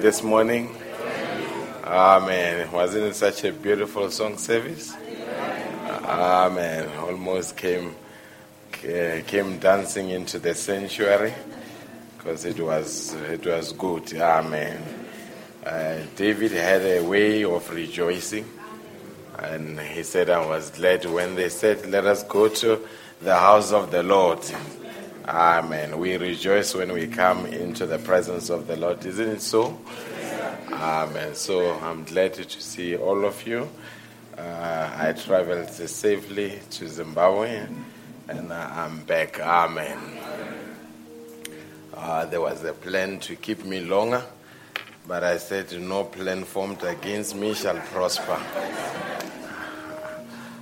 this morning? Amen. Wasn't it such a beautiful song service? Amen. Almost came came dancing into the sanctuary because it was it was good. Amen. Uh, David had a way of rejoicing, and he said, "I was glad when they said, let us go to the house of the Lord." Amen. We rejoice when we come into the presence of the Lord. Isn't it so? Amen. So I'm glad to see all of you. Uh, I traveled safely to Zimbabwe and I'm back. Amen. Uh, there was a plan to keep me longer, but I said, No plan formed against me shall prosper.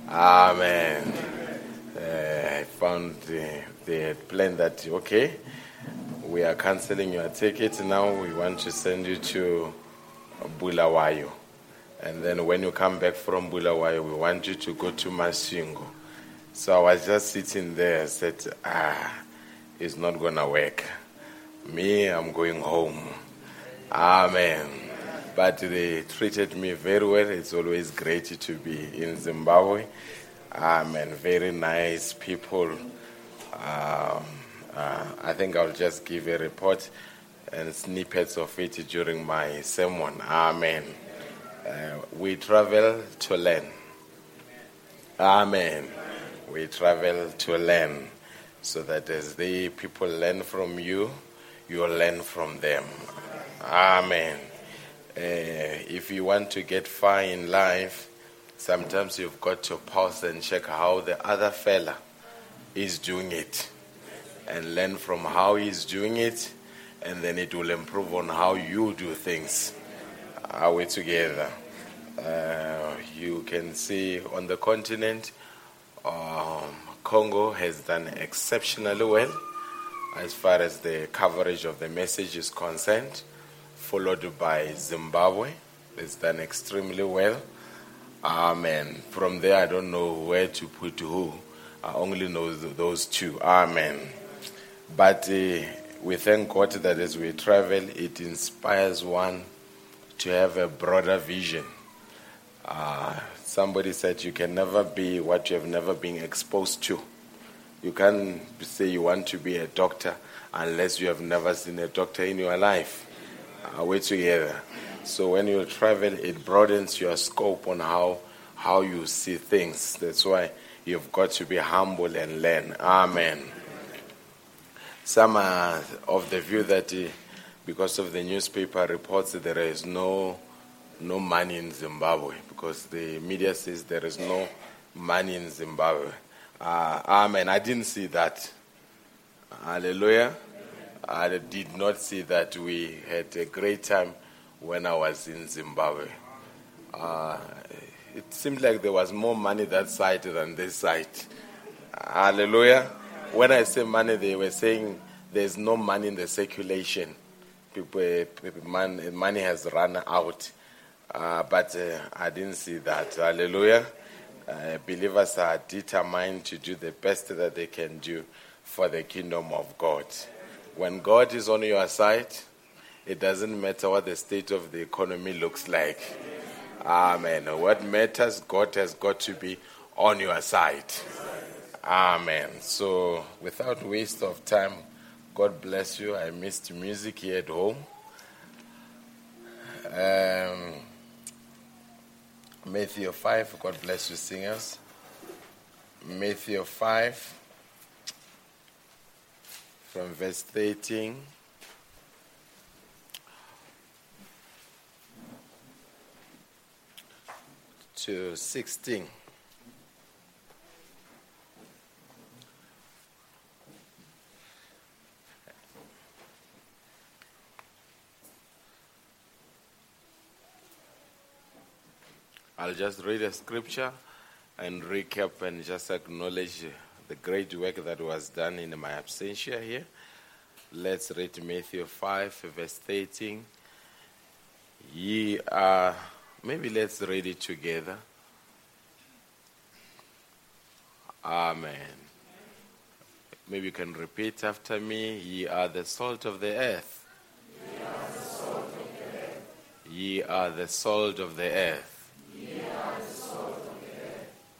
Amen. Uh, I found uh, they had that, okay, we are canceling your ticket now. We want to send you to Bulawayo. And then when you come back from Bulawayo, we want you to go to Masvingo. So I was just sitting there. I said, ah, it's not going to work. Me, I'm going home. Amen. But they treated me very well. It's always great to be in Zimbabwe. Amen. Very nice people. Um, uh, I think I'll just give a report and snippets of it during my sermon. Amen. Uh, we travel to learn. Amen. We travel to learn so that as the people learn from you, you learn from them. Amen. Uh, if you want to get far in life, sometimes you've got to pause and check how the other fella is doing it and learn from how he's doing it, and then it will improve on how you do things. Are we together? Uh, you can see on the continent, um, Congo has done exceptionally well as far as the coverage of the message is concerned, followed by Zimbabwe. It's done extremely well. Amen. From there, I don't know where to put who. I only know those two. Amen. But uh, we thank God that as we travel, it inspires one to have a broader vision. Uh, somebody said you can never be what you have never been exposed to. You can't say you want to be a doctor unless you have never seen a doctor in your life. Are we together? So when you travel, it broadens your scope on how how you see things. That's why You've got to be humble and learn. Amen. Some are of the view that uh, because of the newspaper reports, there is no no money in Zimbabwe because the media says there is no money in Zimbabwe. Uh, amen. I didn't see that. Hallelujah. I did not see that. We had a great time when I was in Zimbabwe. Uh, it seemed like there was more money that side than this side. Hallelujah. When I say money, they were saying there's no money in the circulation. People, people man, money has run out. Uh, but uh, I didn't see that. Hallelujah. Uh, believers are determined to do the best that they can do for the kingdom of God. When God is on your side, it doesn't matter what the state of the economy looks like. Amen. What matters, God has got to be on your side. Amen. So, without waste of time, God bless you. I missed music here at home. Um, Matthew 5, God bless you, singers. Matthew 5, from verse 13. to 16. I'll just read a scripture and recap and just acknowledge the great work that was done in my absentia here. Let's read Matthew 5, verse 13. Ye are Maybe let's read it together. Amen. Maybe you can repeat after me. Ye are the salt of the earth. Ye are the salt of the earth.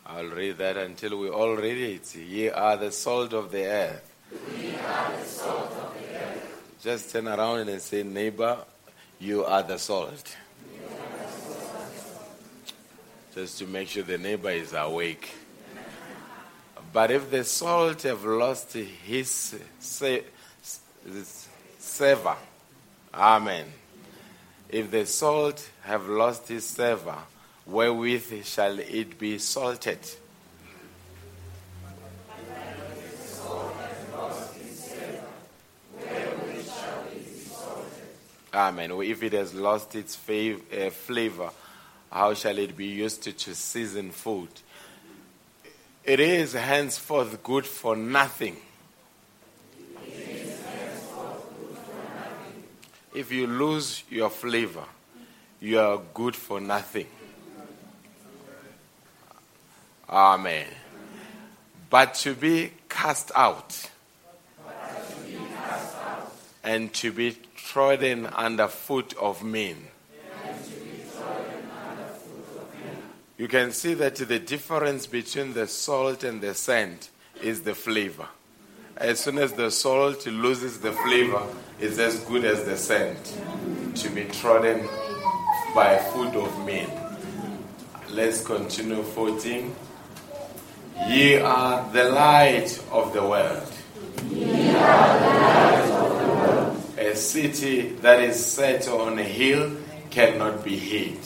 I'll read that until we all read it. Ye are the salt of the earth. We are the salt of the earth. Just turn around and say, neighbor, you are the salt. Just to make sure the neighbor is awake. But if the salt have lost his savor, amen. If the salt have lost his savor, wherewith shall it be salted? Amen. If it has lost its fav- uh, flavor, how shall it be used to, to season food? It is henceforth good for nothing. If you lose your flavor, you are good for nothing. Amen. But to be cast out and to be trodden under foot of men. You can see that the difference between the salt and the sand is the flavor. As soon as the salt loses the flavor, it's as good as the sand to be trodden by foot of men. Let's continue 14. Ye are the light of the world. Ye are the light of the world. A city that is set on a hill cannot be hid.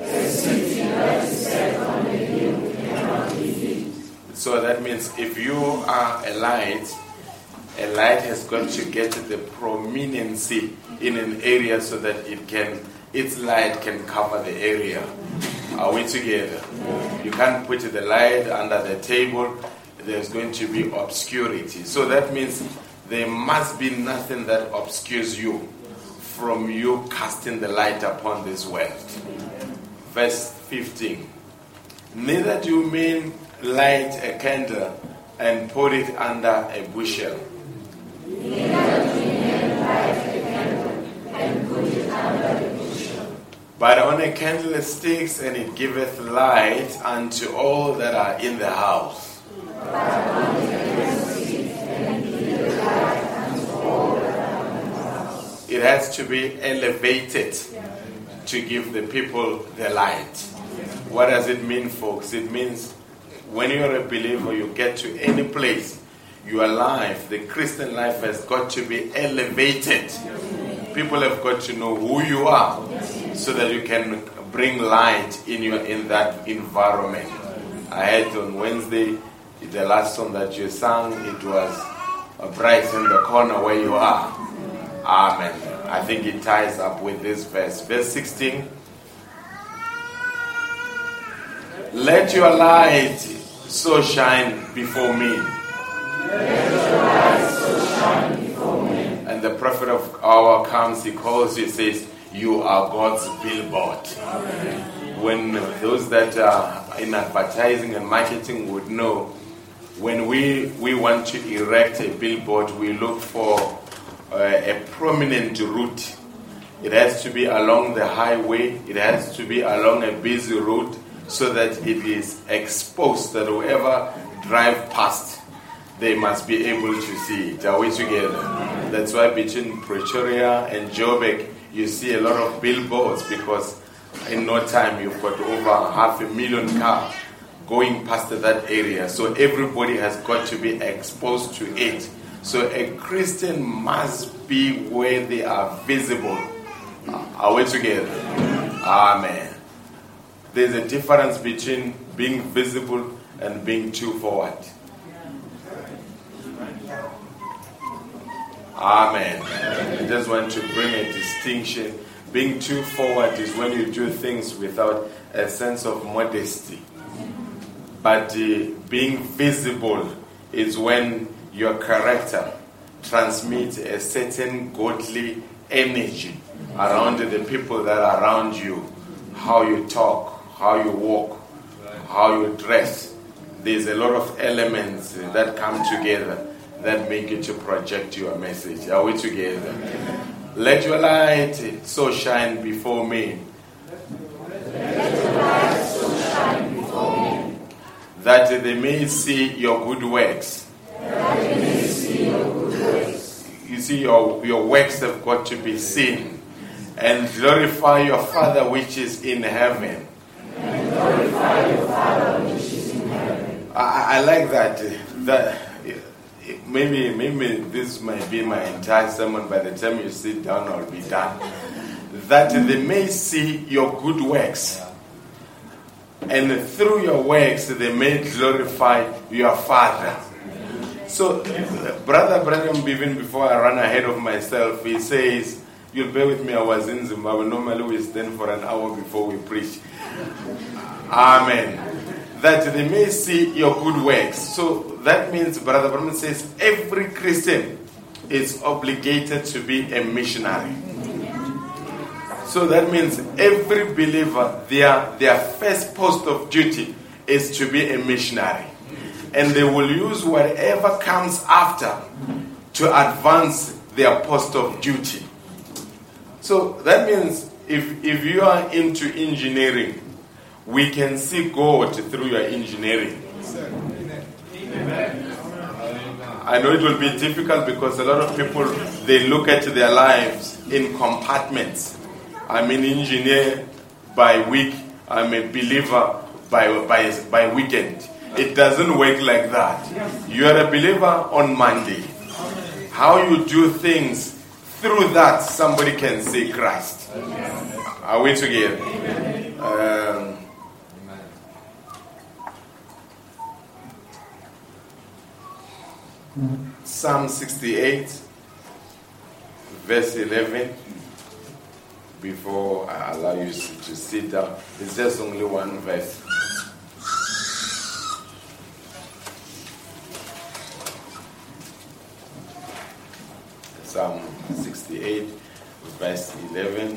A city that is set on a hill cannot be hid. So that means if you are a light, a light has got to get the prominency in an area so that it can its light can cover the area. Are we together? You can't put the light under the table, there's going to be obscurity. So that means there must be nothing that obscures you from you casting the light upon this world. Verse 15. Neither do men light a candle and put it under a bushel. Neither do men light a candle and put it under a bushel. But on a candlesticks, and it giveth light unto all that are in the house. It has to be elevated to give the people the light. What does it mean, folks? It means when you're a believer, you get to any place, your life, the Christian life, has got to be elevated. People have got to know who you are so that you can bring light in your in that environment. I heard on Wednesday the last song that you sang, it was bright in the corner where you are. Amen. I think it ties up with this verse. Verse 16. Let your light so shine before me. Let your light so shine before men. And the prophet of our comes, he calls you, says, You are God's billboard. When those that are in advertising and marketing would know, when we, we want to erect a billboard, we look for uh, a prominent route. It has to be along the highway, it has to be along a busy route so that it is exposed that whoever drive past they must be able to see it. Are we together? That's why between Pretoria and Joburg you see a lot of billboards because in no time you've got over half a million cars going past that area. So everybody has got to be exposed to it. So a Christian must be where they are visible. Uh, are we together? Amen. There's a difference between being visible and being too forward. Amen. I just want to bring a distinction. Being too forward is when you do things without a sense of modesty. But uh, being visible is when your character transmits a certain godly energy around the people that are around you. How you talk, how you walk, how you dress. There's a lot of elements that come together that make you to project your message. Are we together? Let your light so shine before me. Let your light so shine before me. That they may see your good works. That they may see your good works. You see, your, your works have got to be seen. And glorify your Father which is in heaven. I, I like that. That maybe maybe this might be my entire sermon. By the time you sit down, I'll be done. That they may see your good works, and through your works they may glorify your Father. So, Brother Branham, even before I run ahead of myself, he says, You'll bear with me, I was in Zimbabwe. Normally we stand for an hour before we preach. Amen that they may see your good works. So that means, Brother Branham says, every Christian is obligated to be a missionary. So that means every believer, their, their first post of duty is to be a missionary. And they will use whatever comes after to advance their post of duty. So that means if, if you are into engineering, we can see God through your engineering. I know it will be difficult because a lot of people they look at their lives in compartments. I'm an engineer by week. I'm a believer by by by weekend. It doesn't work like that. You are a believer on Monday. How you do things through that somebody can see Christ. Are we together? Um, Psalm 68, verse 11. Before I allow you to sit down, it's just only one verse. Psalm 68, verse 11.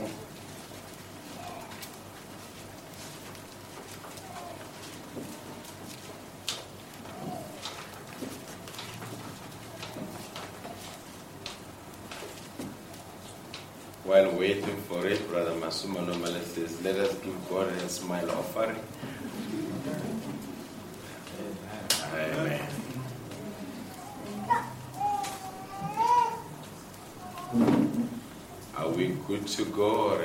While waiting for it, Brother Masuma normally says, Let us give God a smile offering. Amen. Are we good to go or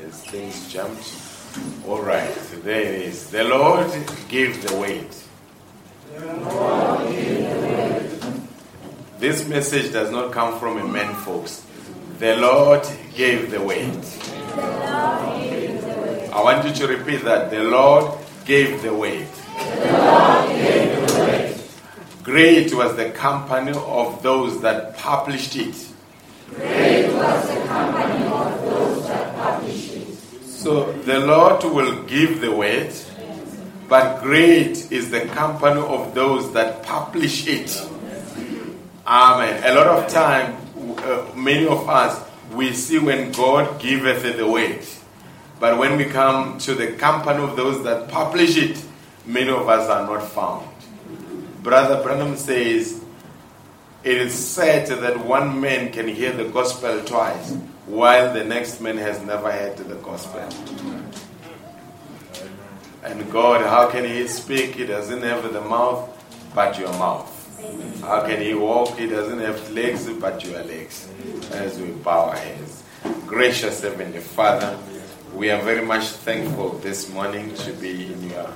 is things jumped? All right, there it is. The Lord gave the weight. This message does not come from a man, folks. The Lord gave the weight. I want you to repeat that. The Lord gave the weight. Great was the company of those that published it. Great was the company of those that published it. So the Lord will give the weight, but great is the company of those that publish it. Amen. A lot of time, uh, many of us, we see when God giveth the weight. But when we come to the company of those that publish it, many of us are not found. Brother Branham says, it is said that one man can hear the gospel twice, while the next man has never heard the gospel. And God, how can He speak? He doesn't have the mouth, but your mouth. How can He walk? He doesn't have legs, but your legs. As we bow our heads. Gracious Heavenly Father, we are very much thankful this morning to be in your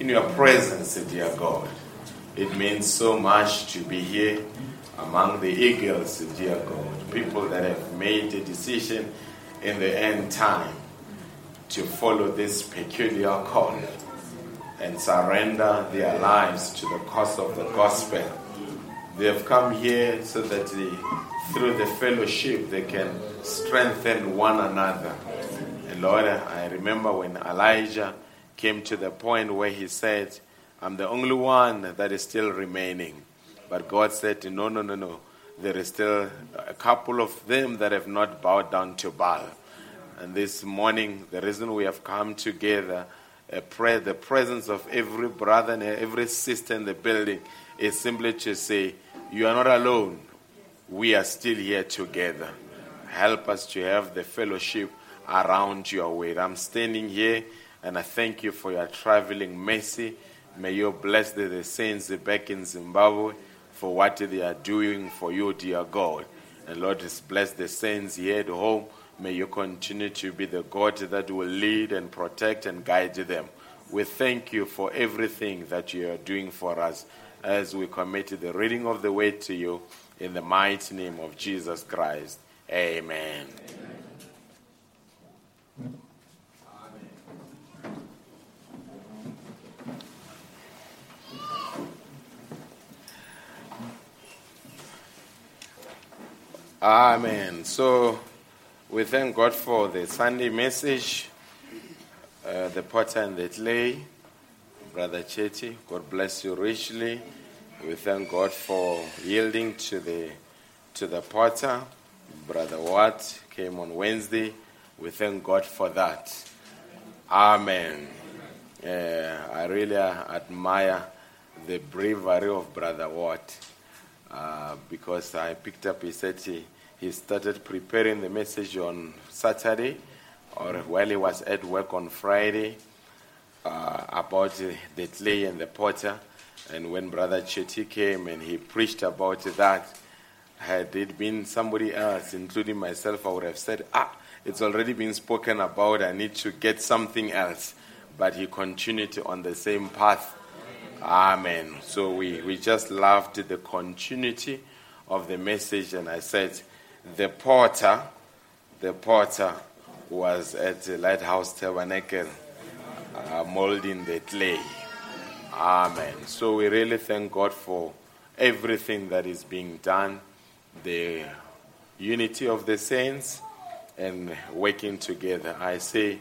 in your presence, dear God. It means so much to be here among the eagles, dear God. People that have made a decision in the end time to follow this peculiar call and surrender their lives to the cause of the gospel. They have come here so that they, through the fellowship they can strengthen one another. And Lord, I remember when Elijah came to the point where he said, I'm the only one that is still remaining. But God said, No, no, no, no. There is still a couple of them that have not bowed down to Baal. And this morning, the reason we have come together, pray, the presence of every brother and every sister in the building is simply to say, You are not alone. We are still here together. Help us to have the fellowship around your way. I'm standing here and I thank you for your traveling mercy. May you bless the, the saints back in Zimbabwe for what they are doing for you, dear God. And Lord, bless the saints here at home. May you continue to be the God that will lead and protect and guide them. We thank you for everything that you are doing for us as we commit the reading of the word to you in the mighty name of Jesus Christ. Amen. Amen. So we thank God for the Sunday message, uh, the potter and the clay. Brother Chetty, God bless you richly. We thank God for yielding to the to the potter. Brother Watt came on Wednesday. We thank God for that. Amen. Uh, I really admire the bravery of Brother Watt uh, because I picked up, he said he, started preparing the message on Saturday or while he was at work on Friday uh, about the clay and the potter. And when Brother Chetty came and he preached about that, had it been somebody else, including myself, I would have said, ah, it's already been spoken about, I need to get something else. But he continued on the same path. Amen. So we, we just loved the continuity of the message, and I said, the porter, the porter was at the Lighthouse Tabernacle uh, molding the clay. Amen. So we really thank God for everything that is being done, the unity of the saints, and working together. I say,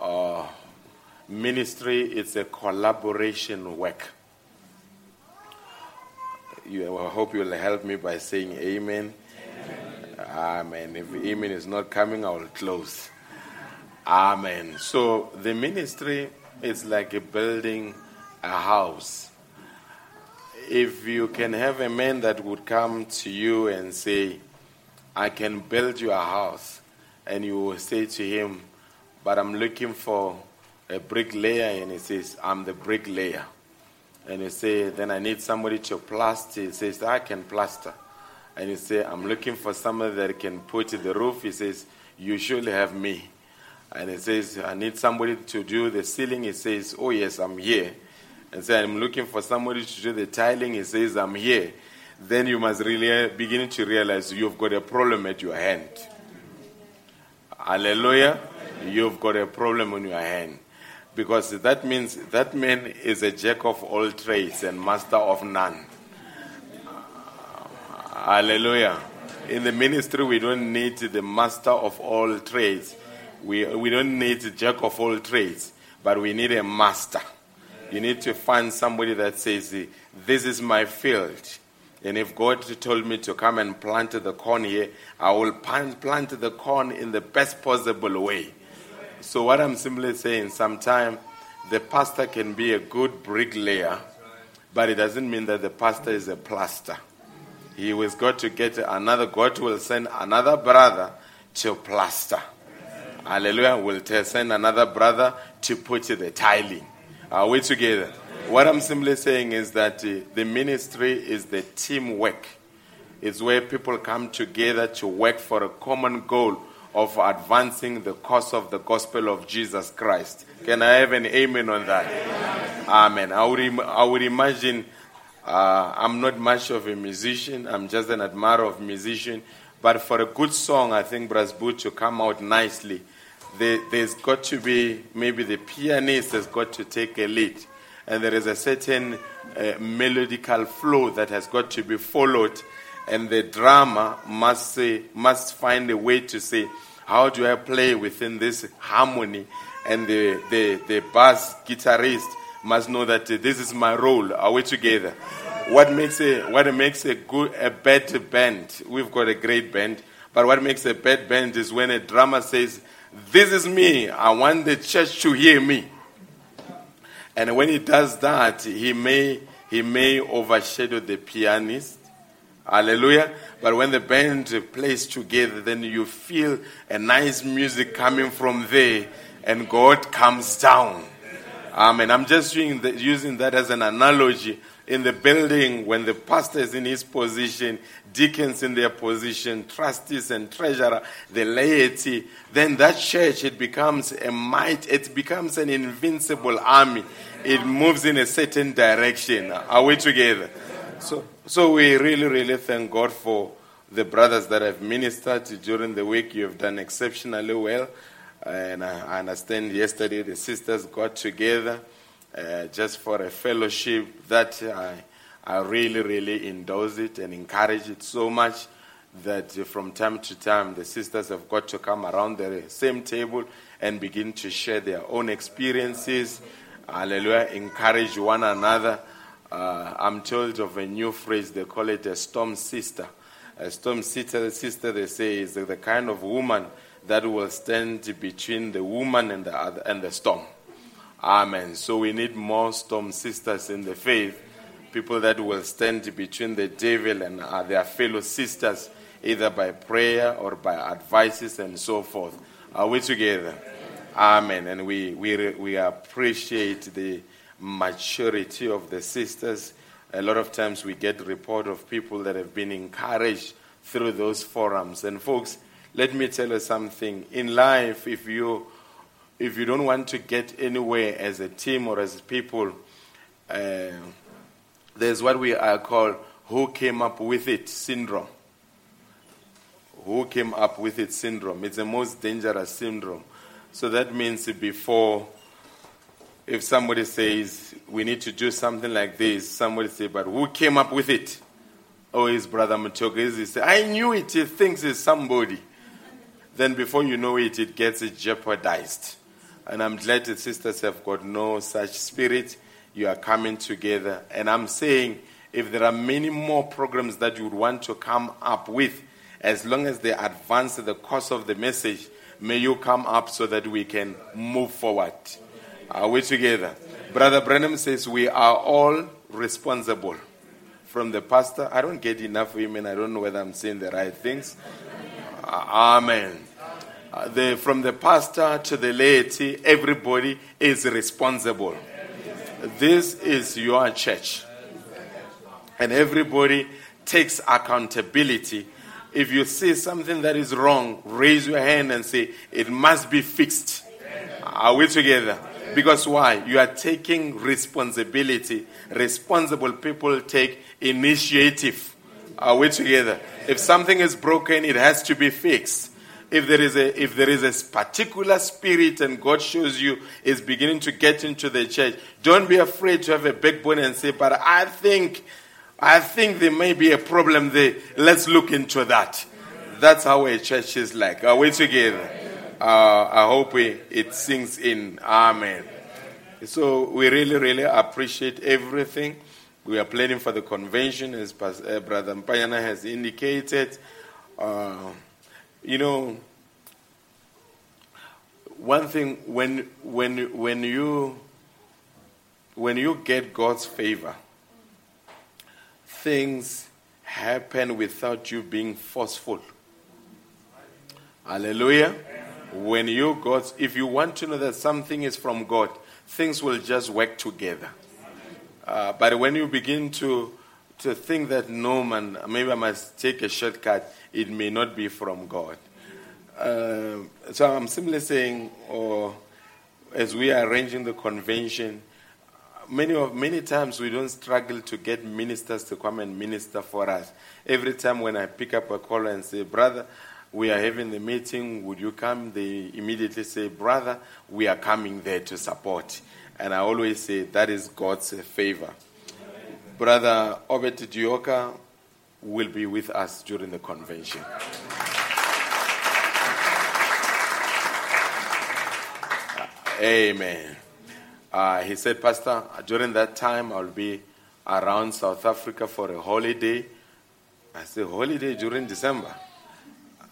uh, ministry is a collaboration work. You, I hope you'll help me by saying amen. Amen. If amen is not coming, I will close. Amen. So the ministry is like a building a house. If you can have a man that would come to you and say, I can build you a house, and you will say to him, But I'm looking for a bricklayer, and he says, I'm the bricklayer. And you say, Then I need somebody to plaster. He says, I can plaster. And you say, I'm looking for somebody that can put the roof. He says, You surely have me. And he says, I need somebody to do the ceiling. He says, Oh, yes, I'm here and say, I'm looking for somebody to do the tiling, he says, I'm here, then you must really begin to realize you've got a problem at your hand. Hallelujah. You've got a problem on your hand. Because that means that man is a jack of all trades and master of none. Hallelujah. In the ministry, we don't need the master of all trades. We, we don't need the jack of all trades, but we need a master. You need to find somebody that says, This is my field. And if God told me to come and plant the corn here, I will plant the corn in the best possible way. So, what I'm simply saying, sometimes the pastor can be a good bricklayer, but it doesn't mean that the pastor is a plaster. He was got to get another, God will send another brother to plaster. Hallelujah. Will send another brother to put the tiling. Are we together? What I'm simply saying is that uh, the ministry is the teamwork. It's where people come together to work for a common goal of advancing the cause of the gospel of Jesus Christ. Can I have an amen on that? Amen. amen. I, would Im- I would imagine uh, I'm not much of a musician, I'm just an admirer of musician. But for a good song, I think Brasbu to come out nicely. There, has got to be maybe the pianist has got to take a lead, and there is a certain uh, melodical flow that has got to be followed, and the drummer must say, must find a way to say, how do I play within this harmony, and the the, the bass guitarist must know that uh, this is my role. Are we together? What makes a what makes a good a bad band? We've got a great band, but what makes a bad band is when a drummer says this is me. I want the church to hear me. And when he does that, he may, he may overshadow the pianist Hallelujah. But when the band plays together, then you feel a nice music coming from there and God comes down. Amen. I'm just using, that as an analogy. In the building, when the pastor is in his position, deacons in their position, trustees and treasurer, the laity, then that church, it becomes a might, it becomes an invincible army. It moves in a certain direction. Are we together? So, so we really, really thank God for the brothers that have ministered during the week. You have done exceptionally well. And I understand yesterday the sisters got together uh, just for a fellowship that I, I really, really endorse it and encourage it so much that from time to time the sisters have got to come around the same table and begin to share their own experiences. Hallelujah. Encourage one another. Uh, I'm told of a new phrase, they call it a storm sister. A storm sister, sister they say, is the kind of woman that will stand between the woman and the, other, and the storm. Amen. So we need more storm sisters in the faith, people that will stand between the devil and uh, their fellow sisters, either by prayer or by advices and so forth. Are we together? Amen. And we, we, we appreciate the maturity of the sisters. A lot of times we get report of people that have been encouraged through those forums. And folks, let me tell you something. In life, if you if you don't want to get anywhere as a team or as people, uh, there's what we are called "who came up with it" syndrome. Who came up with it syndrome? It's the most dangerous syndrome. So that means before, if somebody says we need to do something like this, somebody say, "But who came up with it?" Oh, his brother Matoke. He say, "I knew it." He thinks it's somebody then before you know it, it gets jeopardized. And I'm glad that sisters have got no such spirit. You are coming together. And I'm saying, if there are many more programs that you would want to come up with, as long as they advance the course of the message, may you come up so that we can move forward. Are we together? Brother Branham says we are all responsible. From the pastor, I don't get enough women. I don't know whether I'm saying the right things. Amen. Uh, the, from the pastor to the laity, everybody is responsible. This is your church. And everybody takes accountability. If you see something that is wrong, raise your hand and say, It must be fixed. Are we together? Because why? You are taking responsibility. Responsible people take initiative. Are we together? If something is broken, it has to be fixed. If there is a if there is a particular spirit and God shows you is beginning to get into the church, don't be afraid to have a backbone and say, "But I think, I think there may be a problem there. Let's look into that." That's how a church is like. Are we together? Uh, I hope we, it sinks in. Amen. So we really, really appreciate everything. We are planning for the convention, as uh, Brother Mpayana has indicated. Uh, you know, one thing when when when you when you get God's favor, things happen without you being forceful. Hallelujah. When you got, if you want to know that something is from God, things will just work together. Uh, but when you begin to to think that no man, maybe I must take a shortcut, it may not be from God. Uh, so I'm simply saying, or as we are arranging the convention, many of many times we don't struggle to get ministers to come and minister for us. Every time when I pick up a call and say, "Brother, we are having the meeting. Would you come?" They immediately say, "Brother, we are coming there to support." And I always say that is God's favor. Brother Obed Dioka will be with us during the convention. Amen. Uh, he said, Pastor, during that time I'll be around South Africa for a holiday. I said, holiday during December?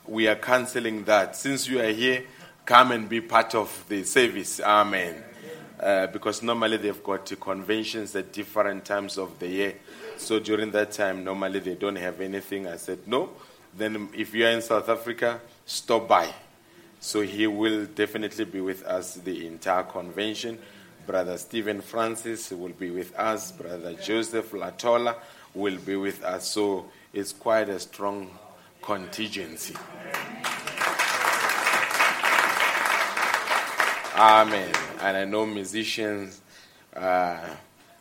We are canceling that. Since you are here, come and be part of the service. Amen. Uh, because normally they've got conventions at different times of the year. So during that time, normally they don't have anything. I said, no. Then if you are in South Africa, stop by. So he will definitely be with us the entire convention. Brother Stephen Francis will be with us. Brother Joseph Latola will be with us. So it's quite a strong contingency. Amen. And I know musicians uh,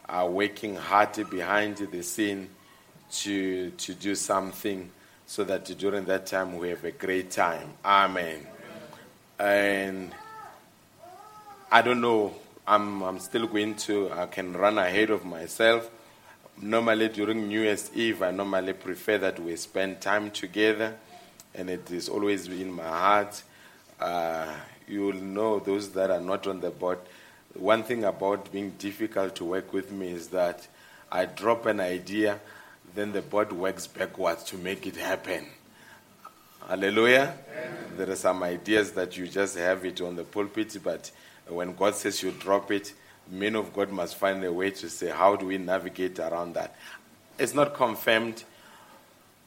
are working hard behind the scene to, to do something so that during that time we have a great time. Amen. And I don't know, I'm, I'm still going to, I can run ahead of myself. Normally during New Year's Eve, I normally prefer that we spend time together, and it is always in my heart. Uh, you will know those that are not on the board. One thing about being difficult to work with me is that I drop an idea, then the board works backwards to make it happen. Hallelujah. Amen. There are some ideas that you just have it on the pulpit, but when God says you drop it, men of God must find a way to say, how do we navigate around that? It's not confirmed.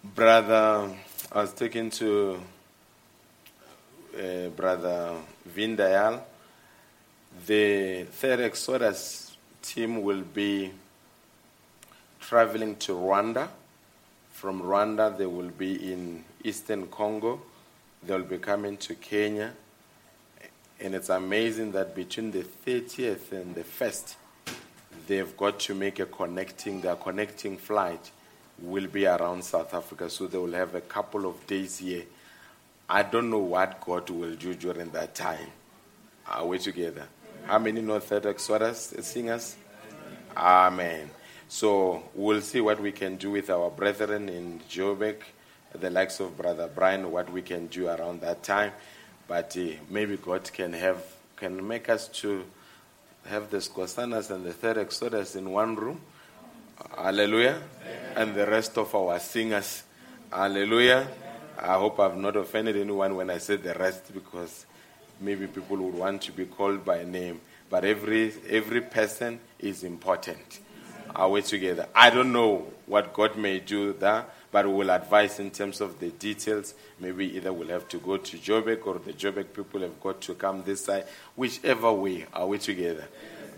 Brother, I was taken to uh, Brother Vindayal. The third Exodus team will be traveling to Rwanda. From Rwanda, they will be in Eastern Congo. They'll be coming to Kenya. And it's amazing that between the 30th and the 1st, they've got to make a connecting, their connecting flight will be around South Africa. So they will have a couple of days here I don't know what God will do during that time. Are we together? How many third Exodus singers? Amen. So we'll see what we can do with our brethren in Joburg, the likes of Brother Brian, what we can do around that time. But uh, maybe God can have can make us to have the Scosanas and the third Exodus in one room. Hallelujah. Amen. And the rest of our singers. Hallelujah. I hope I've not offended anyone when I said the rest because maybe people would want to be called by name. But every, every person is important. Are we together? I don't know what God may do there, but we will advise in terms of the details. Maybe either we'll have to go to Joburg or the Joburg people have got to come this side. Whichever way, are we together?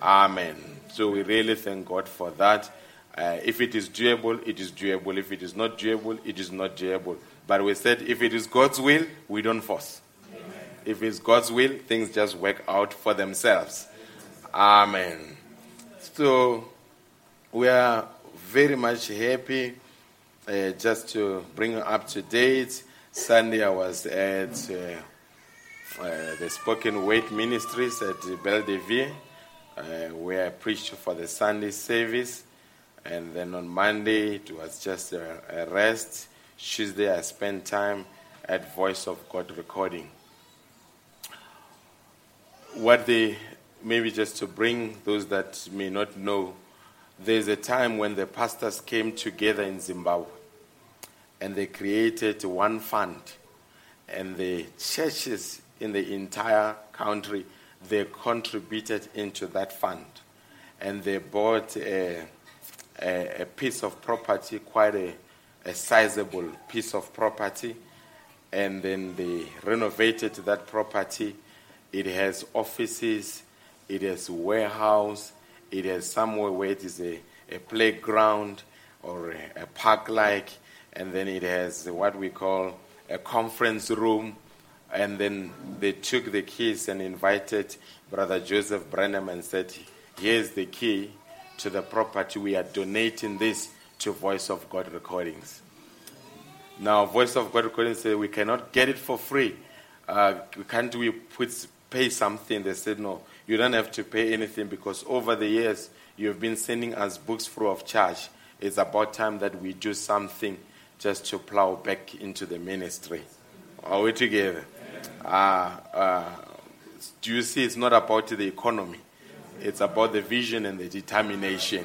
Amen. So we really thank God for that. Uh, if it is doable, it is doable. If it is not doable, it is not doable. But we said if it is God's will, we don't force. Amen. If it's God's will, things just work out for themselves. Amen. So we are very much happy uh, just to bring you up to date. Sunday I was at uh, uh, the Spoken Word Ministries at Bellevue, uh, where I preached for the Sunday service. And then on Monday it was just a, a rest Tuesday, I spent time at Voice of God recording. What they, maybe just to bring those that may not know, there's a time when the pastors came together in Zimbabwe and they created one fund. And the churches in the entire country, they contributed into that fund. And they bought a, a, a piece of property, quite a a sizable piece of property, and then they renovated that property. It has offices, it has warehouse, it has somewhere where it is a, a playground or a, a park like, and then it has what we call a conference room. And then they took the keys and invited Brother Joseph Branham and said, Here's the key to the property. We are donating this to Voice of God recordings. Now, Voice of God recordings say we cannot get it for free. Uh, can't we put, pay something? They said, no, you don't have to pay anything because over the years you have been sending us books free of charge. It's about time that we do something just to plow back into the ministry. Are we together? Uh, uh, do you see? It's not about the economy, it's about the vision and the determination.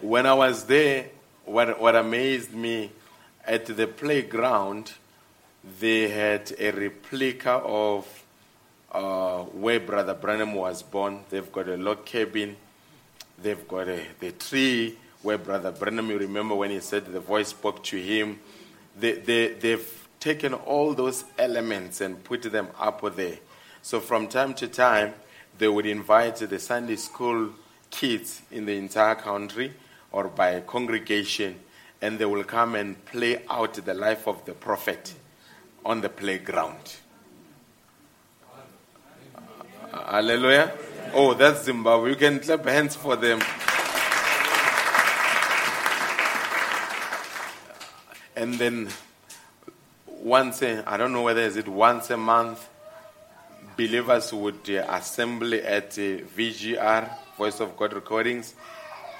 When I was there, what, what amazed me at the playground, they had a replica of uh, where Brother Branham was born. They've got a log cabin. They've got a, the tree where Brother Branham, you remember when he said the voice spoke to him. They, they, they've taken all those elements and put them up there. So from time to time, they would invite the Sunday school kids in the entire country or by a congregation, and they will come and play out the life of the prophet on the playground. Uh, hallelujah. Oh, that's Zimbabwe. You can clap hands for them. and then once a, I don't know whether is it once a month, believers would uh, assemble at uh, VGR, Voice of God Recordings,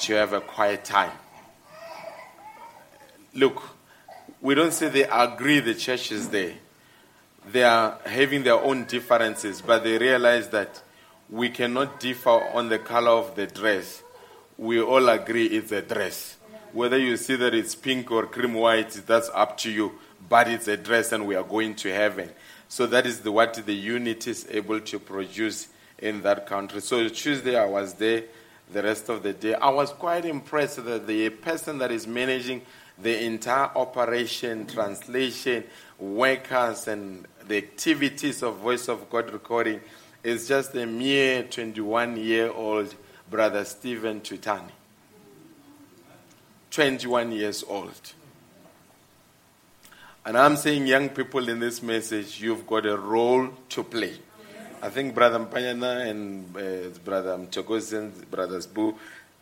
to have a quiet time. Look, we don't say they agree the church is there. They are having their own differences, but they realize that we cannot differ on the color of the dress. We all agree it's a dress. Whether you see that it's pink or cream white, that's up to you. But it's a dress, and we are going to heaven. So that is the, what the unit is able to produce in that country. So Tuesday I was there. The rest of the day, I was quite impressed that the person that is managing the entire operation, translation, workers, and the activities of Voice of God recording is just a mere 21 year old brother Stephen Tutani. 21 years old. And I'm saying, young people in this message, you've got a role to play. I think Brother Mpanyana and uh, Brother Mchokozen, Brothers Boo,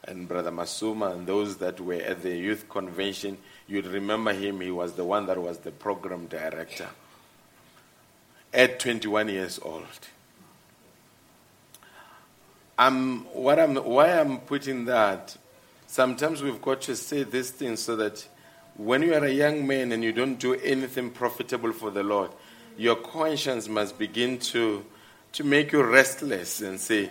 and Brother Masuma, and those that were at the youth convention, you'd remember him. He was the one that was the program director at 21 years old. I'm, what I'm, why I'm putting that, sometimes we've got to say these things so that when you are a young man and you don't do anything profitable for the Lord, your conscience must begin to, to make you restless and say,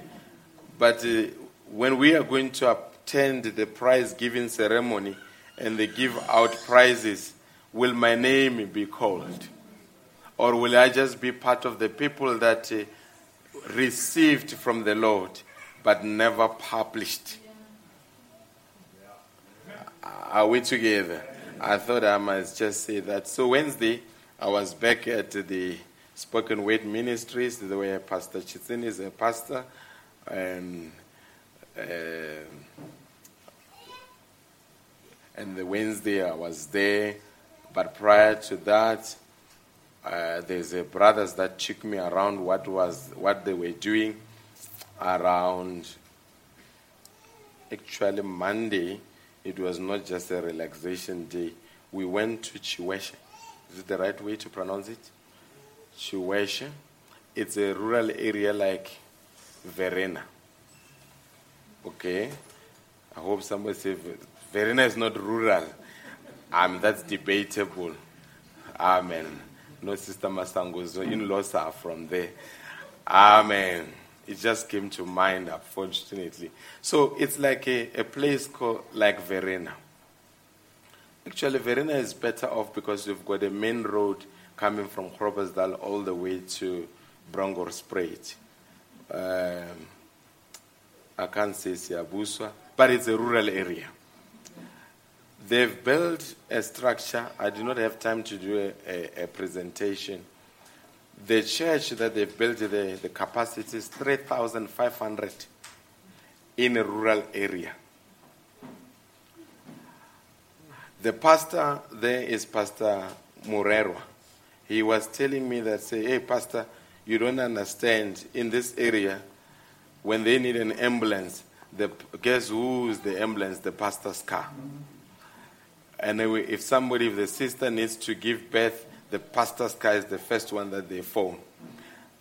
but uh, when we are going to attend the prize giving ceremony and they give out prizes, will my name be called? Or will I just be part of the people that uh, received from the Lord but never published? Are we together? I thought I must just say that. So Wednesday, I was back at the Spoken Word Ministries, where Pastor Chitzin is a pastor, and uh, and the Wednesday I was there. But prior to that, uh, there's a brothers that took me around what was what they were doing around. Actually, Monday it was not just a relaxation day. We went to Chiweshe. Is it the right way to pronounce it? Chiweshe. It's a rural area like Verena. Okay? I hope somebody say Verena is not rural. Um, that's debatable. Amen. No, Sister Masango's in laws are from there. Amen. It just came to mind, unfortunately. So it's like a, a place called like Verena. Actually, Verena is better off because you've got a main road coming from Groblersdal all the way to Bronkhorstspruit. Um, I can't say Siyabuswa, but it's a rural area. They've built a structure. I do not have time to do a, a, a presentation the church that they've built, the, the capacity is 3,500 in a rural area. The pastor there is Pastor Morero. He was telling me that, say, hey, Pastor, you don't understand. In this area, when they need an ambulance, the, guess who is the ambulance? The pastor's car. And if somebody, if the sister needs to give birth, the pastor's car is the first one that they phone.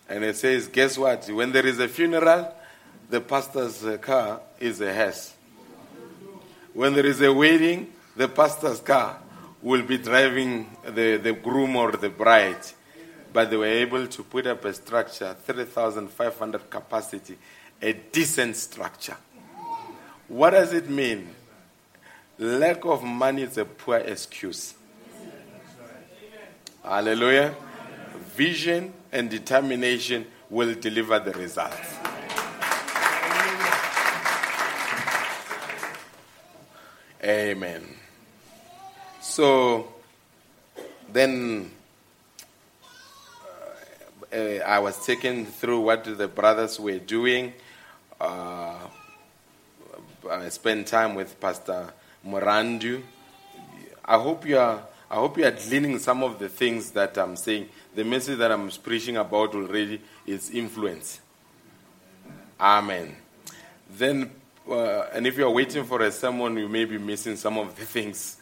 And it says, guess what? When there is a funeral, the pastor's car is a hearse. When there is a wedding, the pastor's car will be driving the, the groom or the bride. But they were able to put up a structure, 3,500 capacity, a decent structure. What does it mean? Lack of money is a poor excuse. Hallelujah. Vision and determination will deliver the results. Amen. So then uh, uh, I was taken through what the brothers were doing. Uh, I spent time with Pastor Morandu. I hope you are. I hope you are gleaning some of the things that I'm saying. The message that I'm preaching about already is influence. Amen. Then, uh, and if you are waiting for a sermon, you may be missing some of the things.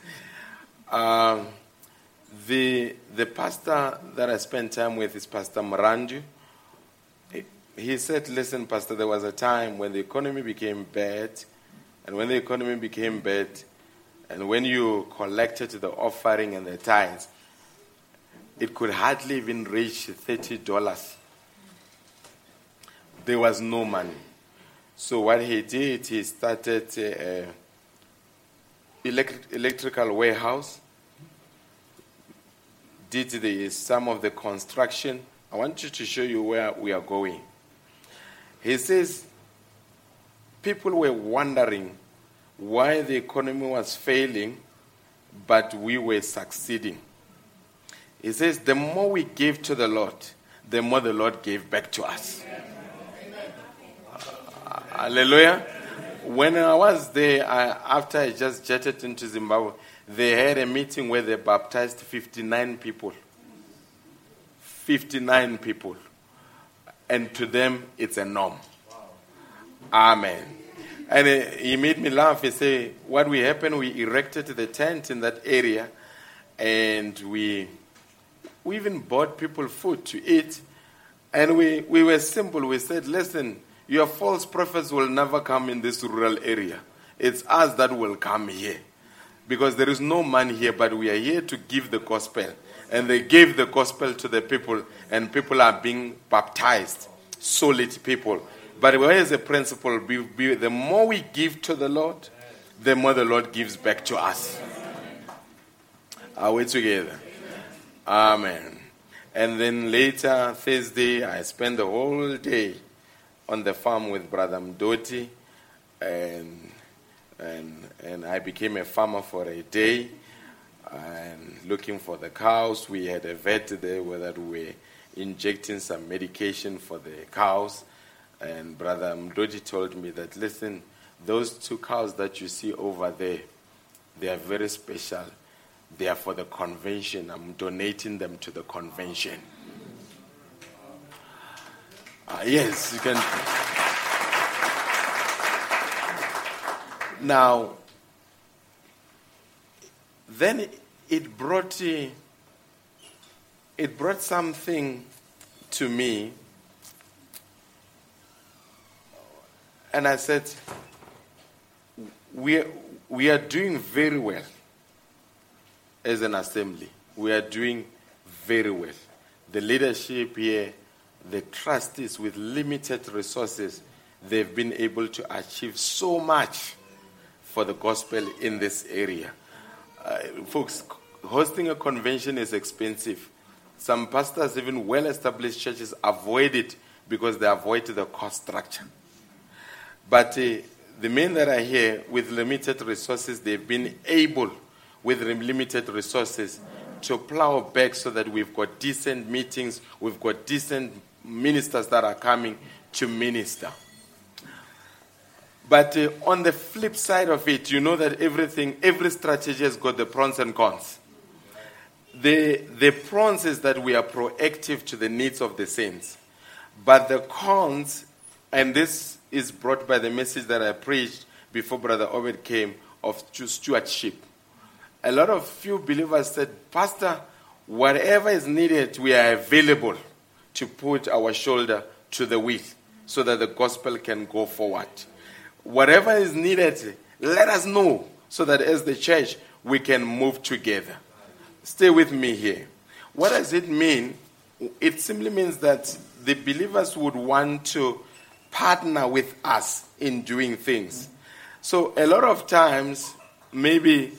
Um, the the pastor that I spent time with is Pastor Morandu. He said, "Listen, Pastor, there was a time when the economy became bad, and when the economy became bad, and when you collected the offering and the tithes, it could hardly even reach $30. There was no money. So what he did, he started a, elect- electrical warehouse, did the, some of the construction. I want you to show you where we are going. He says people were wondering why the economy was failing, but we were succeeding. He says, the more we give to the Lord, the more the Lord gave back to us. Uh, hallelujah. When I was there, I, after I just jetted into Zimbabwe, they had a meeting where they baptized 59 people. 59 people. And to them, it's a norm. Amen. And uh, he made me laugh. He said, What we happened, we erected the tent in that area and we, we even bought people food to eat. And we, we were simple. We said, Listen, your false prophets will never come in this rural area. It's us that will come here. Because there is no money here, but we are here to give the gospel. And they gave the gospel to the people, and people are being baptized. Solid people. But where is the principle? The more we give to the Lord, the more the Lord gives back to us. Are we together? Amen. And then later, Thursday, I spent the whole day on the farm with Brother Mdoti, and, and, and I became a farmer for a day and looking for the cows. We had a vet there where that we were injecting some medication for the cows. And Brother Mdoti told me that, listen, those two cows that you see over there, they are very special. They are for the convention. I'm donating them to the convention. Uh, yes, you can. Now, then it brought it brought something to me, and I said, "We we are doing very well as an assembly. We are doing very well. The leadership here." the trustees with limited resources, they've been able to achieve so much for the gospel in this area. Uh, folks, hosting a convention is expensive. Some pastors, even well established churches, avoid it because they avoid the cost structure. But uh, the men that are here with limited resources, they've been able, with limited resources, to plow back so that we've got decent meetings, we've got decent ministers that are coming to minister. But uh, on the flip side of it, you know that everything, every strategy has got the pros and cons. The, the pros is that we are proactive to the needs of the saints. But the cons, and this is brought by the message that I preached before Brother Obed came of stewardship. A lot of few believers said, Pastor, whatever is needed, we are available to put our shoulder to the wheel so that the gospel can go forward. Whatever is needed, let us know so that as the church we can move together. Stay with me here. What does it mean? It simply means that the believers would want to partner with us in doing things. So a lot of times, maybe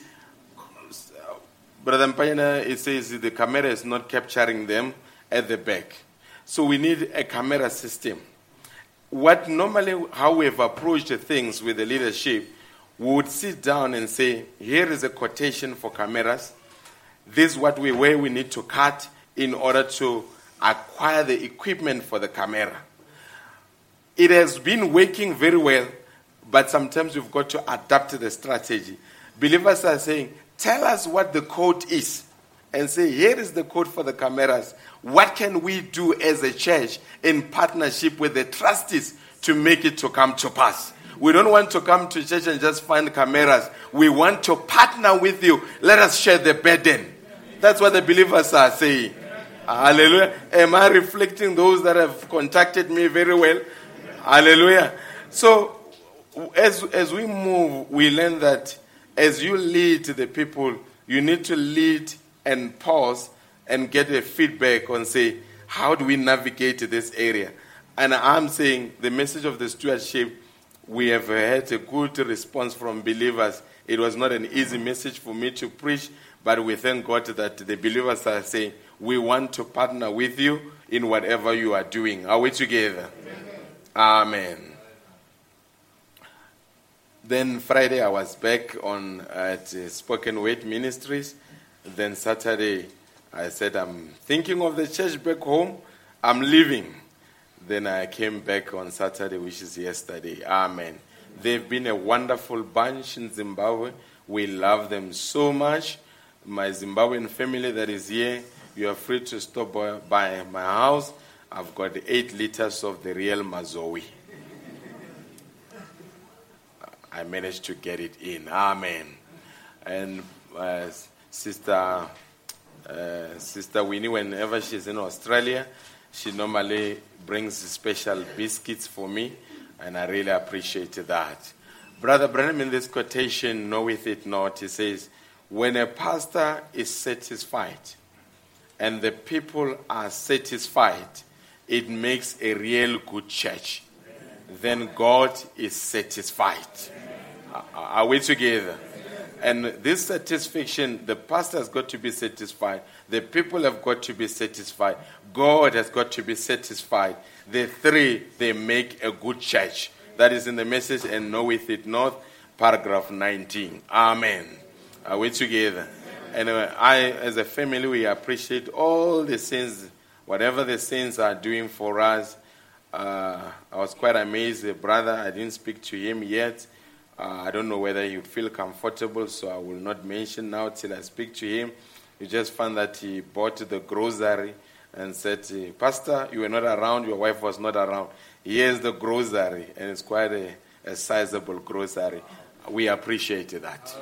Brother Mpayana, it says the camera is not capturing them at the back. So we need a camera system. What normally, how we have approached things with the leadership, we would sit down and say, here is a quotation for cameras. This is what we where we need to cut in order to acquire the equipment for the camera. It has been working very well, but sometimes we've got to adapt the strategy. Believers are saying, tell us what the code is and say, here is the code for the cameras. What can we do as a church in partnership with the trustees to make it to come to pass? We don't want to come to church and just find cameras. We want to partner with you. Let us share the burden. That's what the believers are saying. Hallelujah. Am I reflecting those that have contacted me very well? Hallelujah. So, as, as we move, we learn that as you lead the people, you need to lead and pause and get a feedback on, say, how do we navigate this area? And I'm saying the message of the stewardship, we have had a good response from believers. It was not an easy message for me to preach, but we thank God that the believers are saying, we want to partner with you in whatever you are doing. Are we together? Amen. Amen. Then Friday I was back on at Spoken Word Ministries. Then Saturday I said I'm thinking of the church back home. I'm leaving. Then I came back on Saturday, which is yesterday. Amen. They've been a wonderful bunch in Zimbabwe. We love them so much. My Zimbabwean family that is here, you are free to stop by my house. I've got eight liters of the real Mazoe. I managed to get it in. Amen. And uh, Sister uh, Sister Winnie, whenever she's in Australia, she normally brings special biscuits for me, and I really appreciate that. Brother Branham, in this quotation, knoweth it not, he says, When a pastor is satisfied and the people are satisfied, it makes a real good church. Then God is satisfied. Are we together? And this satisfaction, the pastor has got to be satisfied. The people have got to be satisfied. God has got to be satisfied. The three, they make a good church. That is in the message, and knoweth it not, paragraph 19. Amen. Are we together? Anyway, I, as a family, we appreciate all the sins, whatever the saints are doing for us. Uh, I was quite amazed. The brother, I didn't speak to him yet. Uh, I don't know whether he would feel comfortable, so I will not mention now till I speak to him. You just found that he bought the grocery and said, Pastor, you were not around, your wife was not around. Here's the grocery, and it's quite a, a sizable grocery. We appreciate that.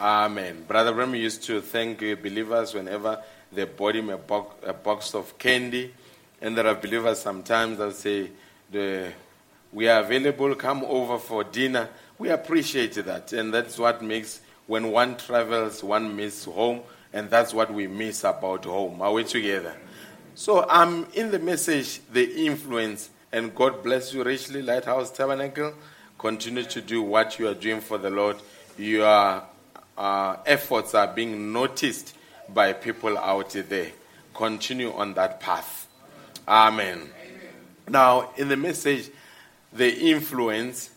Amen. Brother Remy used to thank believers whenever they bought him a a box of candy and there are believers sometimes that say, We are available, come over for dinner. We appreciate that. And that's what makes, when one travels, one misses home. And that's what we miss about home. Are we together? So I'm in the message, the influence, and God bless you richly, Lighthouse Tabernacle. Continue to do what you are doing for the Lord. Your uh, efforts are being noticed by people out there. Continue on that path. Amen. Amen. Now, in the message, the influence,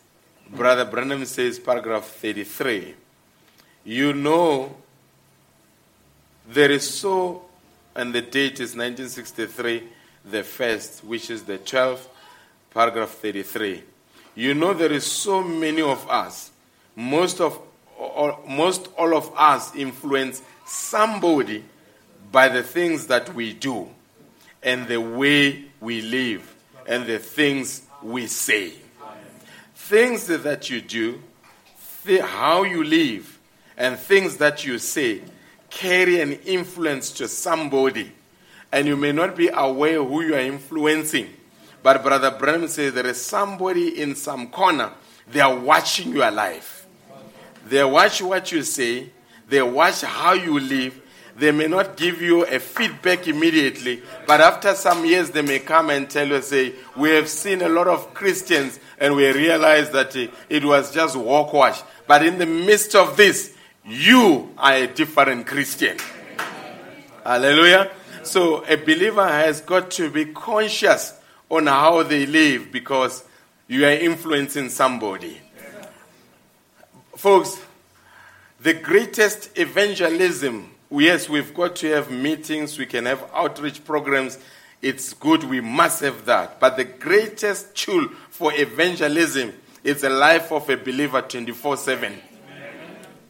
Brother Branham says, paragraph 33, you know, there is so, and the date is 1963, the first, which is the 12th, paragraph 33. You know, there is so many of us, most of all, most all of us influence somebody by the things that we do and the way we live and the things we say. Things that you do, th- how you live, and things that you say carry an influence to somebody. And you may not be aware who you are influencing. But Brother Branham says there is somebody in some corner, they are watching your life. They watch what you say, they watch how you live, they may not give you a feedback immediately, but after some years, they may come and tell you, say, We have seen a lot of Christians and we realize that uh, it was just walk wash. But in the midst of this, you are a different Christian. Hallelujah. So a believer has got to be conscious on how they live because you are influencing somebody. Folks, the greatest evangelism, yes, we've got to have meetings, we can have outreach programs. It's good, we must have that. But the greatest tool for evangelism is the life of a believer 24 7.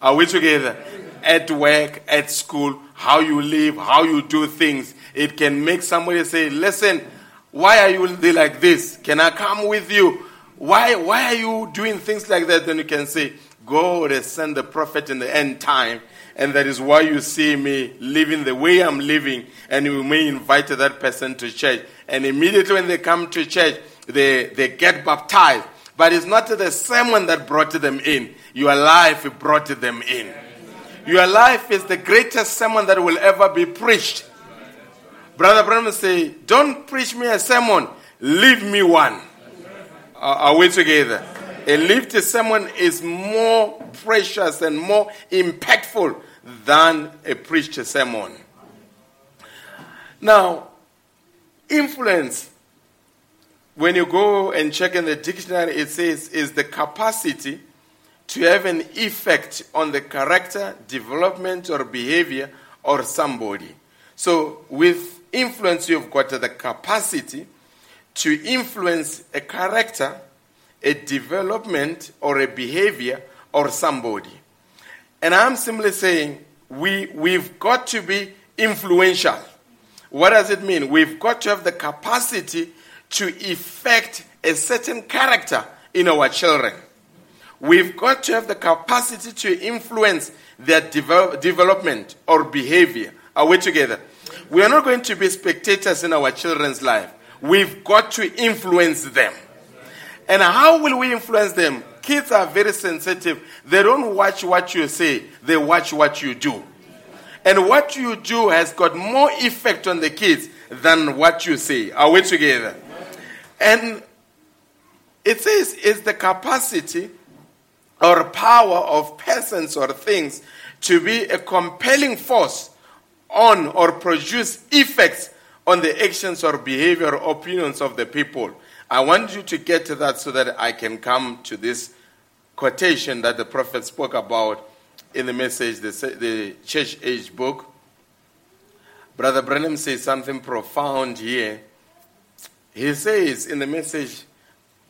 Are we together? At work, at school, how you live, how you do things. It can make somebody say, Listen, why are you like this? Can I come with you? Why, why are you doing things like that? Then you can say, God has sent the prophet in the end time, and that is why you see me living the way I'm living, and you may invite that person to church. And immediately when they come to church, they, they get baptized. But it's not the sermon that brought them in. Your life brought them in. Your life is the greatest sermon that will ever be preached. Brother Branham say, don't preach me a sermon, leave me one. Are we together? A lived sermon is more precious and more impactful than a preached sermon. Now, influence, when you go and check in the dictionary, it says is the capacity to have an effect on the character, development, or behavior or somebody. So, with influence, you've got the capacity to influence a character, a development or a behavior or somebody. And I'm simply saying we, we've got to be influential. What does it mean? We've got to have the capacity to effect a certain character in our children. We've got to have the capacity to influence their devel- development or behavior. Are we together? We are not going to be spectators in our children's life. We've got to influence them. And how will we influence them? Kids are very sensitive. They don't watch what you say, they watch what you do. And what you do has got more effect on the kids than what you say. Are we together? And it says it's the capacity or power of persons or things to be a compelling force on or produce effects on the actions or behavior or opinions of the people. I want you to get to that so that I can come to this quotation that the prophet spoke about in the message, the, the church age book. Brother Branham says something profound here. He says in the message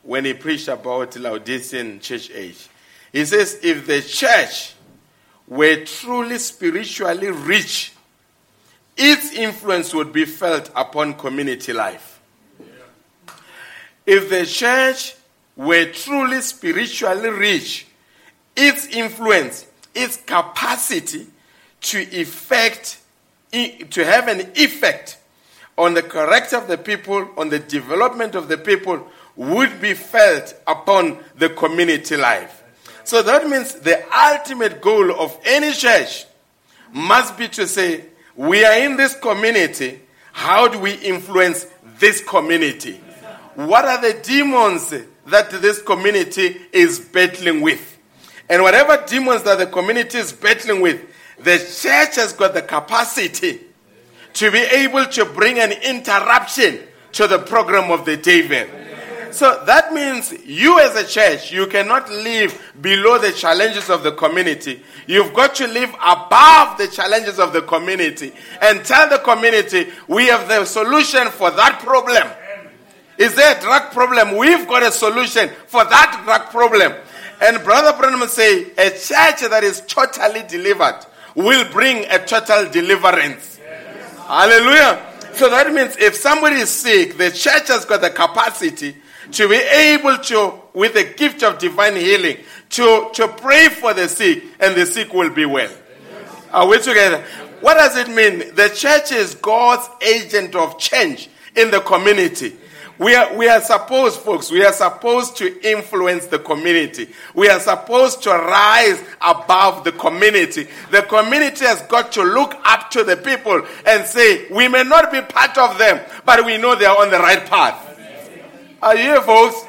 when he preached about Laodicean church age, he says, if the church were truly spiritually rich, its influence would be felt upon community life. If the church were truly spiritually rich, its influence, its capacity to effect, to have an effect on the character of the people, on the development of the people, would be felt upon the community life. So that means the ultimate goal of any church must be to say, we are in this community. How do we influence this community? What are the demons that this community is battling with? And whatever demons that the community is battling with, the church has got the capacity to be able to bring an interruption to the program of the devil. So that means you as a church, you cannot live below the challenges of the community. You've got to live above the challenges of the community and tell the community we have the solution for that problem. Is there a drug problem? We've got a solution for that drug problem. And Brother Branham say a church that is totally delivered will bring a total deliverance. Yes. Hallelujah. So that means if somebody is sick, the church has got the capacity to be able to, with the gift of divine healing, to, to pray for the sick, and the sick will be well. Are we together? What does it mean? The church is God's agent of change in the community. We are, we are supposed, folks, we are supposed to influence the community. We are supposed to rise above the community. The community has got to look up to the people and say, we may not be part of them, but we know they are on the right path. Are you here, folks?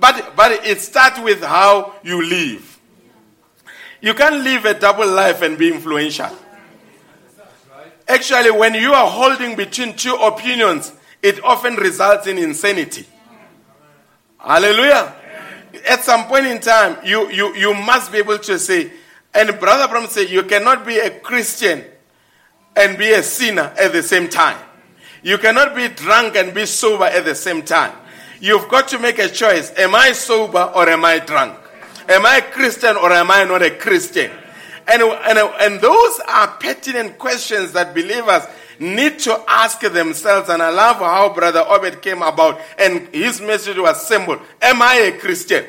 But, but it starts with how you live. You can't live a double life and be influential. Actually, when you are holding between two opinions, it often results in insanity. Hallelujah. At some point in time, you, you, you must be able to say, and Brother Branham said, you cannot be a Christian and be a sinner at the same time. You cannot be drunk and be sober at the same time. You've got to make a choice. Am I sober or am I drunk? Am I a Christian or am I not a Christian? And, and, and those are pertinent questions that believers need to ask themselves. And I love how Brother Obed came about and his message was simple Am I a Christian?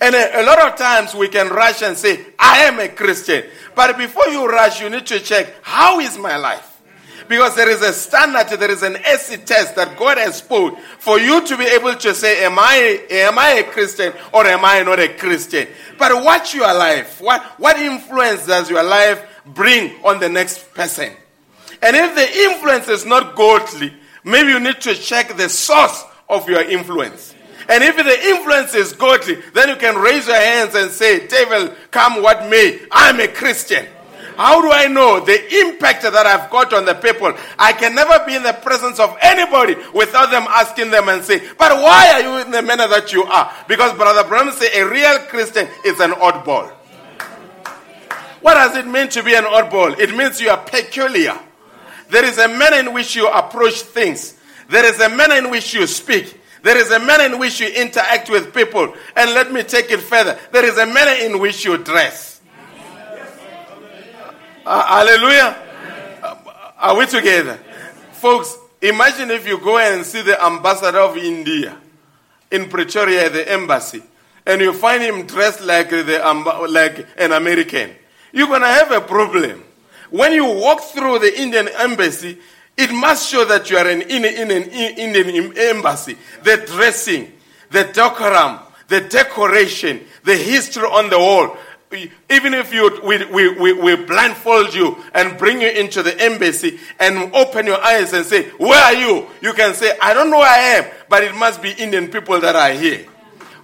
And a, a, lot of times we can rush and say, I am a Christian. But before you rush, you need to check, how is my life? Because there is a standard, there is an acid test that God has put for you to be able to say, Am I, am I a Christian or am I not a Christian? But watch your life. What, what influence does your life bring on the next person? And if the influence is not godly, maybe you need to check the source of your influence. And if the influence is godly, then you can raise your hands and say, Devil, come what may, I'm a Christian. How do I know the impact that I've got on the people? I can never be in the presence of anybody without them asking them and say, But why are you in the manner that you are? Because Brother Branham say a real Christian is an oddball. What does it mean to be an oddball? It means you are peculiar. There is a manner in which you approach things. There is a manner in which you speak. There is a manner in which you interact with people. And let me take it further. There is a manner in which you dress. Uh, hallelujah. Uh, are we together? Folks, imagine if you go and see the ambassador of India in Pretoria at the embassy and you find him dressed like, the, like an American. You're going to have a problem. When you walk through the Indian embassy, it must show that you are in, an Indian embassy. The dressing, the decorum, the decoration, the history on the wall even if you, we, we, we, blindfold you and bring you into the embassy and open your eyes and say, Where are you? You can say, I don't know where I am, but it must be Indian people that are here.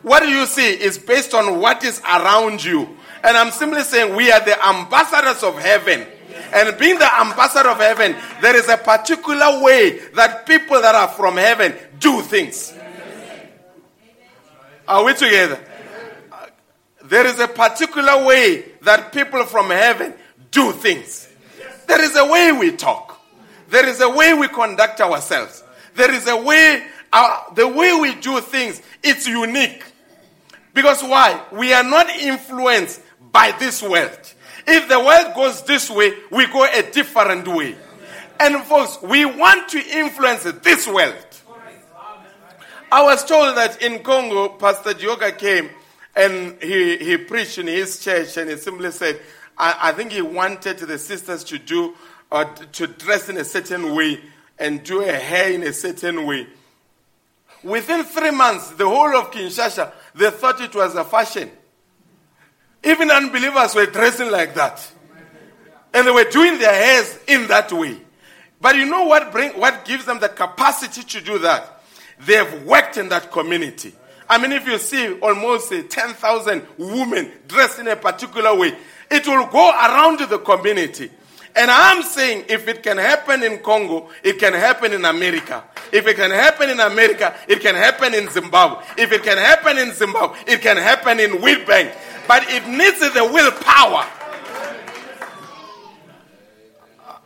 What you see is based on what is around you. And I'm simply saying, we are the ambassadors of heaven. And being the ambassador of heaven, there is a particular way that people that are from heaven do things. Are we together? There is a particular way that people from heaven do things. There is a way we talk. There is a way we conduct ourselves. There is a way, uh, the way we do things, it's unique. Because why? We are not influenced by this world. If the world goes this way, we go a different way. And folks, we want to influence this world. I was told that in Congo, Pastor Dioka came and he, he preached in his church and he simply said, I, I think he wanted the sisters to do, or to dress in a certain way and do a hair in a certain way. Within three months, the whole of Kinshasa, they thought it was a fashion. Even unbelievers were dressing like that. And they were doing their hairs in that way. But you know what bring what gives them the capacity to do that? They have worked in that community. I mean, if you see almost 10,000 women dressed in a particular way, it will go around the community. And I'm saying if it can happen in Congo, it can happen in America. If it can happen in America, it can happen in Zimbabwe. If it can happen in Zimbabwe, it can happen in Witbank. But it needs the willpower.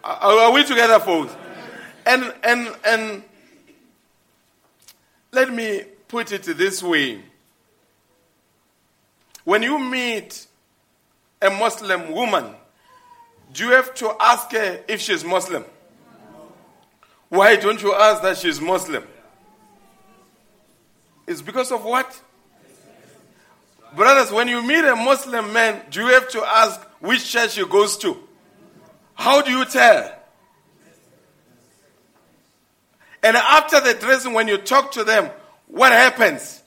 Are we together, folks? And and and let me put it this way when you meet a Muslim woman, do you have to ask her if she's Muslim? Why don't you ask that she's Muslim? It's because of what? Brothers, when you meet a Muslim man, do you have to ask which church he goes to? How do you tell? And after the dressing, when you talk to them, what happens?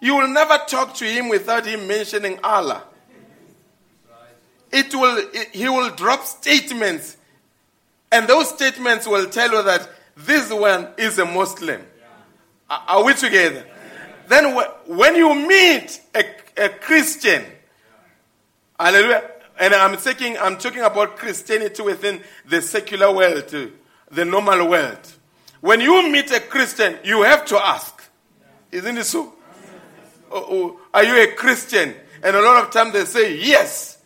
You will never talk to him without him mentioning Allah. It will, he will drop statements, and those statements will tell you that this one is a Muslim. Are we together? Then, when you meet a, a Christian, Hallelujah. And I'm taking, I'm talking about Christianity within the secular world, the normal world. When you meet a Christian, you have to ask. Isn't it so? Oh, oh, are you a Christian? And a lot of times they say yes.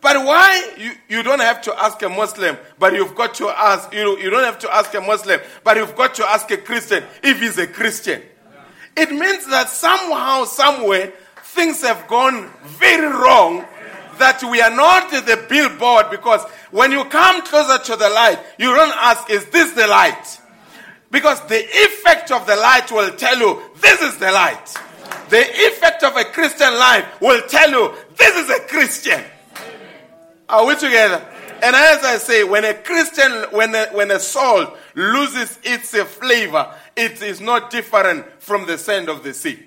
But why you, you don't have to ask a Muslim, but you've got to ask, you you don't have to ask a Muslim, but you've got to ask a Christian if he's a Christian. It means that somehow, somewhere, things have gone very wrong that we are not the billboard because when you come closer to the light, you don't ask, is this the light? Because the effect of the light will tell you, this is the light. The effect of a Christian life will tell you, this is a Christian. Are we together? And as I say, when a Christian, when a, when a salt loses its flavor, it is not different from the sand of the sea.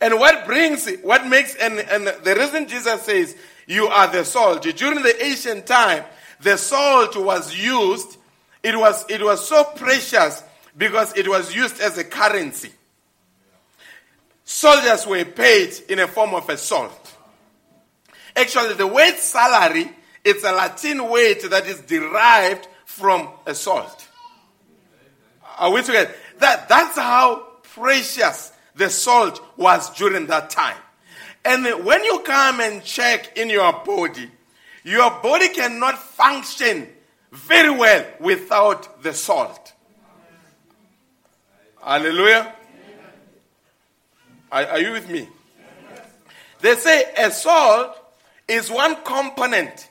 And what brings, what makes, and, and the reason Jesus says, you are the salt. During the ancient time, the salt was used, it was, it was so precious because it was used as a currency. Soldiers were paid in a form of a salt. Actually, the word salary it's a Latin word that is derived from a salt. Are we together? That, that's how precious the salt was during that time. And when you come and check in your body, your body cannot function very well without the salt. Hallelujah. Are, are you with me? They say a salt is one component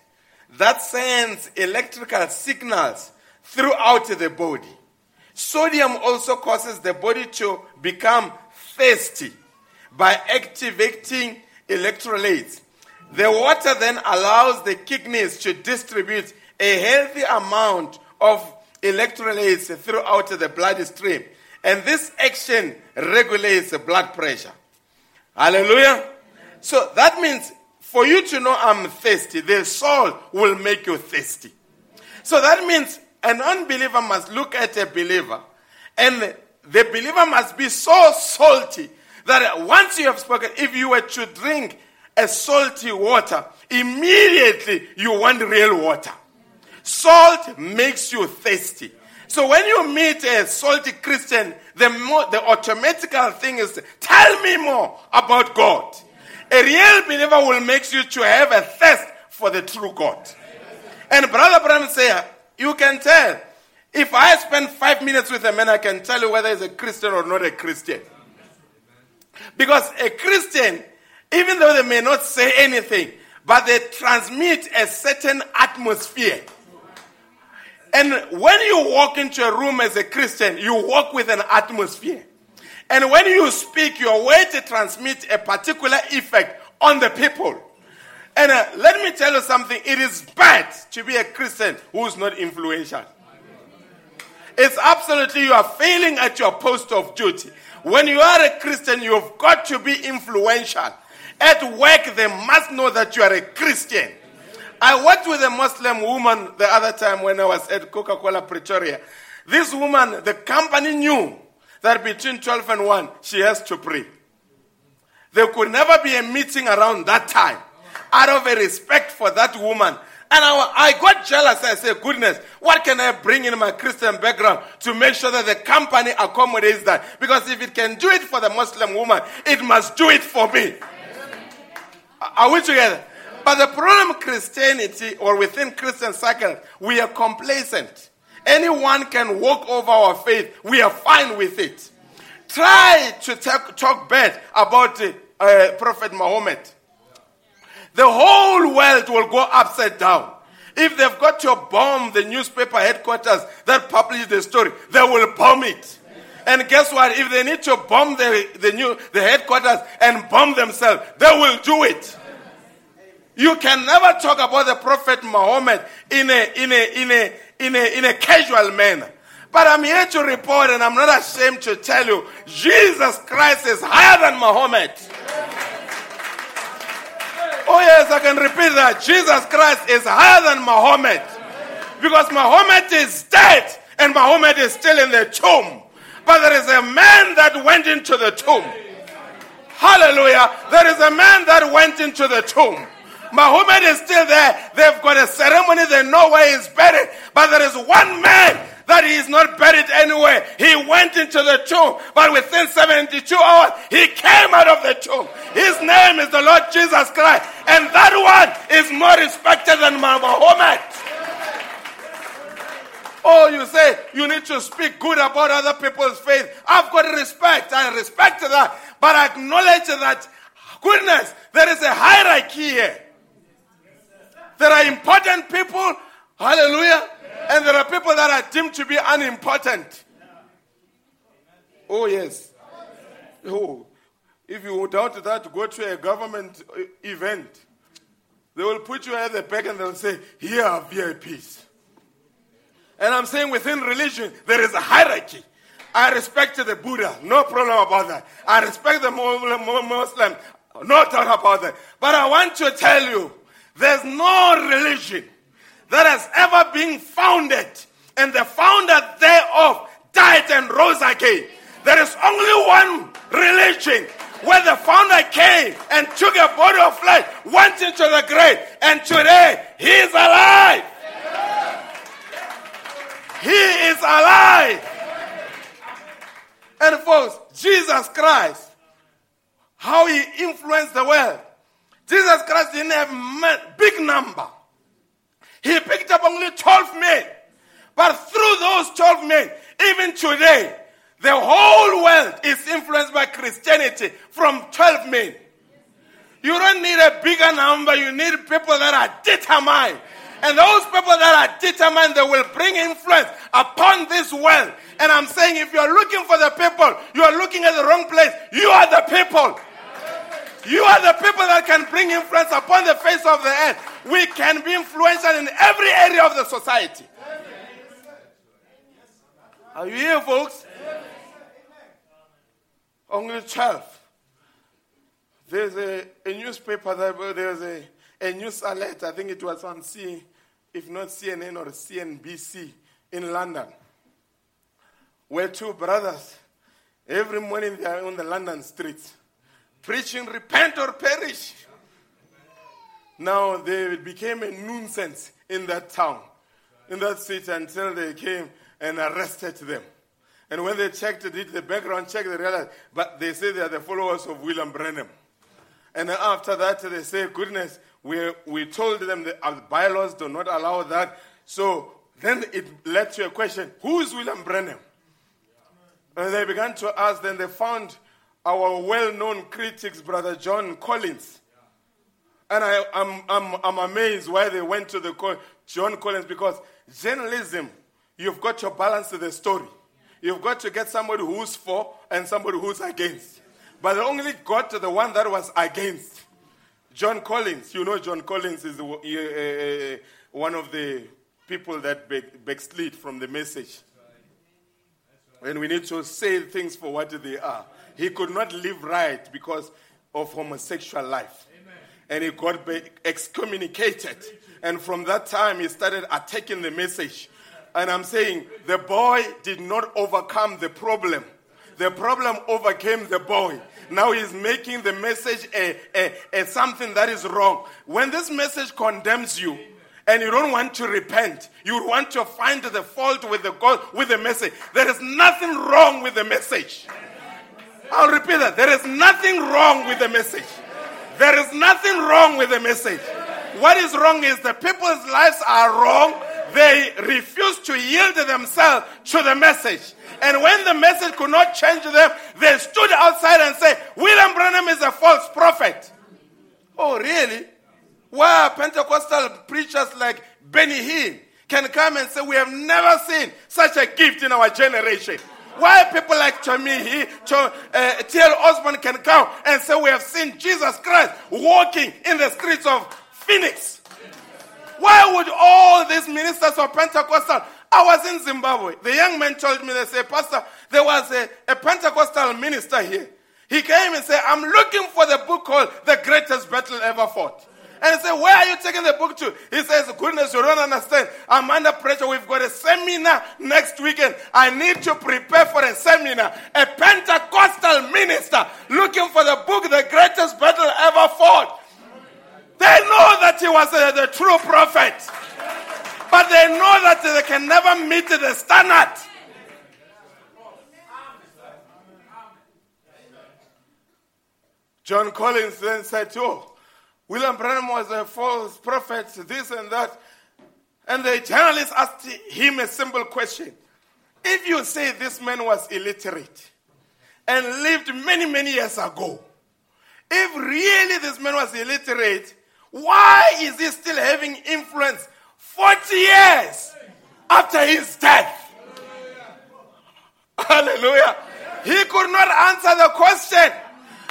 that sends electrical signals throughout the body. Sodium also causes the body to become thirsty by activating electrolytes. The water then allows the kidneys to distribute a healthy amount of electrolytes throughout the bloodstream. And this action regulates the blood pressure. Hallelujah. So that means for you to know I'm thirsty, the salt will make you thirsty. So that means an unbeliever must look at a believer, and the believer must be so salty that once you have spoken, if you were to drink a salty water, immediately you want real water. Salt makes you thirsty. So when you meet a salty Christian, the, more, the automatical thing is, tell me more about God. A real believer will make you to have a thirst for the true God. And Brother Branham said, you can tell. If I spend five minutes with a man, I can tell you whether he's a Christian or not a Christian. Because a Christian, even though they may not say anything, but they transmit a certain atmosphere. And when you walk into a room as a Christian, you walk with an atmosphere. And when you speak, your way to transmit a particular effect on the people. And uh, let me tell you something it is bad to be a Christian who is not influential. It's absolutely, you are failing at your post of duty. When you are a Christian, you've got to be influential. At work, they must know that you are a Christian. I worked with a Muslim woman the other time when I was at Coca Cola Pretoria. This woman, the company knew that between 12 and 1, she has to pray. There could never be a meeting around that time out of a respect for that woman. And I, I got jealous. I said, goodness, what can I bring in my Christian background to make sure that the company accommodates that? Because if it can do it for the Muslim woman, it must do it for me. Are we together? But the problem Christianity or within Christian circles, we are complacent. Anyone can walk over our faith. We are fine with it. Try to talk, talk bad about uh, Prophet Muhammad. The whole world will go upside down. If they've got to bomb the newspaper headquarters that publish the story, they will bomb it. And guess what? If they need to bomb the, the, new, the headquarters and bomb themselves, they will do it. You can never talk about the Prophet Muhammad in a, in a, in a, in a, in a casual manner. But I'm here to report, and I'm not ashamed to tell you, Jesus Christ is higher than Muhammad. Oh, yes, I can repeat that. Jesus Christ is higher than Muhammad. Because Muhammad is dead, and Muhammad is still in the tomb. But there is a man that went into the tomb. Hallelujah. There is a man that went into the tomb. Muhammad is still there. They've got a ceremony. They know where he's buried. But there is one man that he is not buried anywhere. He went into the tomb, but within 72 hours, he came out of the tomb. His name is the Lord Jesus Christ. And that one is more respected than Muhammad. Oh, you say you need to speak good about other people's faith. I've got respect. I respect that. But I acknowledge that, goodness, there is a hierarchy here. There are important people, hallelujah, and there are people that are deemed to be unimportant. Oh, yes. Oh, if you doubt that, go to a government event. They will put you at the back and they'll say, Here are VIPs. And I'm saying within religion, there is a hierarchy. I respect the Buddha, no problem about that. I respect the Muslim, no doubt about that. But I want to tell you, there's no religion that has ever been founded, and the founder thereof died and rose again. There is only one religion where the founder came and took a body of flesh, went into the grave, and today he is alive. He is alive. And folks, Jesus Christ, how he influenced the world. Jesus Christ didn't have a big number. He picked up only 12 men. But through those 12 men, even today, the whole world is influenced by Christianity from 12 men. You don't need a bigger number, you need people that are determined. And those people that are determined, they will bring influence upon this world. And I'm saying, if you're looking for the people, you are looking at the wrong place. You are the people. You are the people that can bring influence upon the face of the earth. We can be influential in every area of the society. Are you here, folks? Only 12. There's a, a newspaper, that, there's a, a news alert, I think it was on C, if not CNN or CNBC in London, where two brothers, every morning they are on the London streets preaching, repent or perish. Now they became a nuisance in that town, in that city, until they came and arrested them. And when they checked, did the background check, they realized, but they say they are the followers of William Branham. And after that, they say, goodness, we, we told them that our bylaws do not allow that. So then it led to a question who is William Branham? And they began to ask, then they found our well known critics, Brother John Collins. And I, am I'm, I'm, I'm amazed why they went to the John Collins because journalism, you've got to balance the story. You've got to get somebody who's for and somebody who's against. But they only got to the one that was against. John Collins, you know, John Collins is uh, one of the people that backslid from the message. And we need to say things for what they are. He could not live right because of homosexual life. Amen. And he got excommunicated. And from that time, he started attacking the message. And I'm saying the boy did not overcome the problem. The problem overcame the boy. Now he's making the message a, a, a something that is wrong. When this message condemns you, and you don't want to repent. You want to find the fault with the God with the message. There is nothing wrong with the message. I'll repeat that. There is nothing wrong with the message. There is nothing wrong with the message. What is wrong is the people's lives are wrong. They refuse to yield themselves to the message. And when the message could not change them, they stood outside and said, William Branham is a false prophet. Oh, really? Why Pentecostal preachers like Benny Hinn can come and say, We have never seen such a gift in our generation? Why people like Tommy, to, uh, T.L. Osborn can come and say, We have seen Jesus Christ walking in the streets of Phoenix. Why would all these ministers of Pentecostal? I was in Zimbabwe. The young man told me, they said, Pastor, there was a, a Pentecostal minister here. He came and said, I'm looking for the book called The Greatest Battle Ever Fought. And he said, Where are you taking the book to? He says, Goodness, you don't understand. I'm under pressure. We've got a seminar next weekend. I need to prepare for a seminar. A Pentecostal minister looking for the book, The Greatest Battle Ever Fought. They know that he was the true prophet. But they know that they can never meet the standard. John Collins then said, Oh, William Branham was a false prophet, this and that. And the journalist asked him a simple question. If you say this man was illiterate and lived many, many years ago, if really this man was illiterate, why is he still having influence 40 years after his death? Hallelujah. He could not answer the question.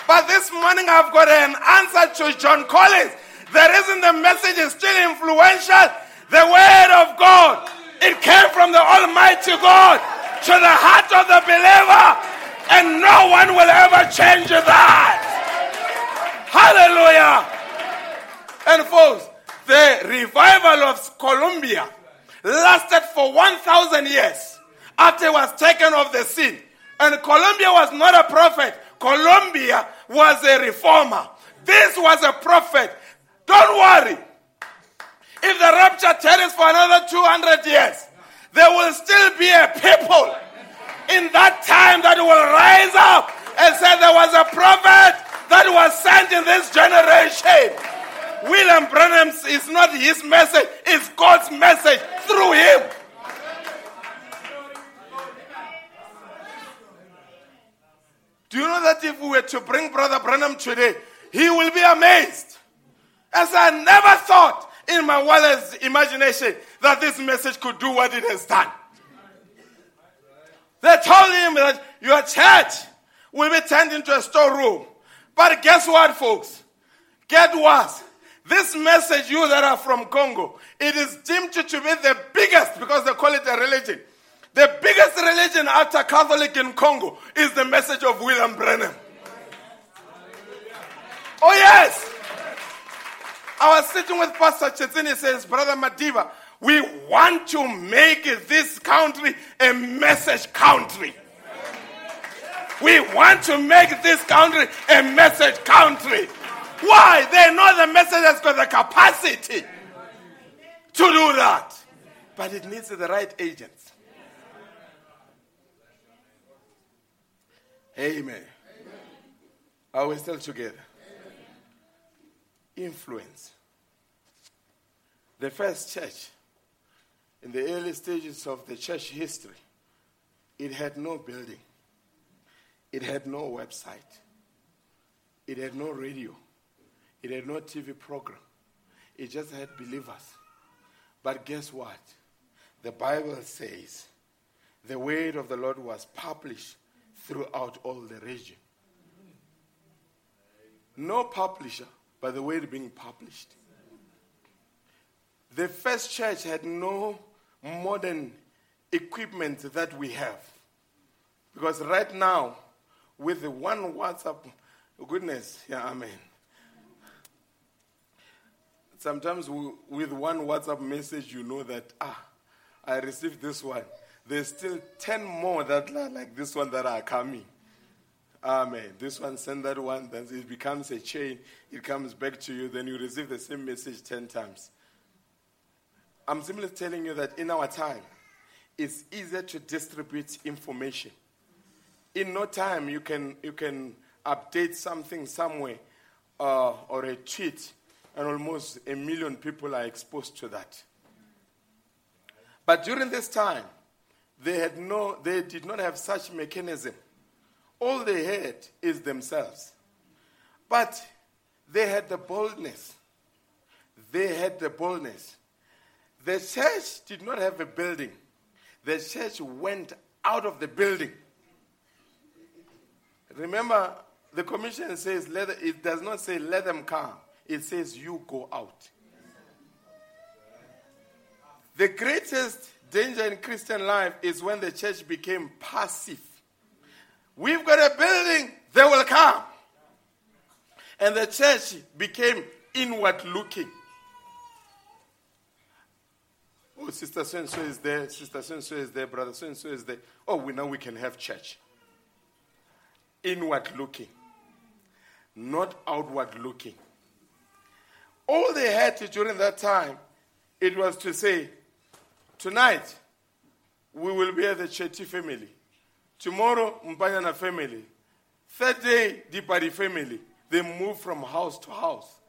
But this morning I've got an answer to John Collins. The reason the message is still influential, the word of God, it came from the Almighty God to the heart of the believer, and no one will ever change that. Hallelujah. And folks, the revival of Columba lasted for 1,000 years after it was taken off the scene. And Columba was not a prophet. Columba was a reformer. This was a prophet. Don't worry. If the rapture tarries for another 200 years, there will still be a people in that time that will rise up and say there was a prophet that was sent in this generation. William Branham is not his message, it's God's message through him. Do you know that if we were to bring Brother Branham today, he will be amazed. As I never thought in my wildest imagination that this message could do what it has done. They told him that your church will be turned into a storeroom. But guess what, folks? Get what? This message, you that are from Congo, it is deemed to be the biggest because they call it a religion. The biggest religion after Catholic in Congo is the message of William Branham. Oh, yes. I was sitting with Pastor Chetini. He says, Brother Madiba, we want to make this country a message country. We want to make this country a message country. Why? They know the message has got the capacity to do that. But it needs the right agents. Amen. Are we still together? Influence. The first church, in the early stages of the church history, it had no building, it had no website, it had no radio, it had no TV program. It just had believers. But guess what? The Bible says the word of the Lord was published throughout all the region. No publisher, by the word being published. The first church had no modern equipment that we have. Because right now, with the one WhatsApp, goodness, yeah, amen. Sometimes with one WhatsApp message, you know that, ah, I received this one. There's still 10 more that are like this one that are coming. Amen. This one send that one, then it becomes a chain. It comes back to you, then you receive the same message 10 times. I'm simply telling you that in our time, it's easier to distribute information. In no time, you can, you can update something somewhere uh, or a tweet, and almost a million people are exposed to that. But during this time, they, had no, they did not have such mechanism. All they had is themselves. But they had the boldness. They had the boldness the church did not have a building. The church went out of the building. Remember, the commission says, let, it does not say let them come, it says you go out. The greatest danger in Christian life is when the church became passive. We've got a building, they will come. And the church became inward looking. Oh, sister so and so is there, sister so and so is there, brother so and so is there. Oh, we know we can have church. Inward looking, not outward looking. All they had to during that time, it was to say, tonight we will be at the Chetty family. Tomorrow, Mpanyana family. Third day, Dipari family. They moved from house to house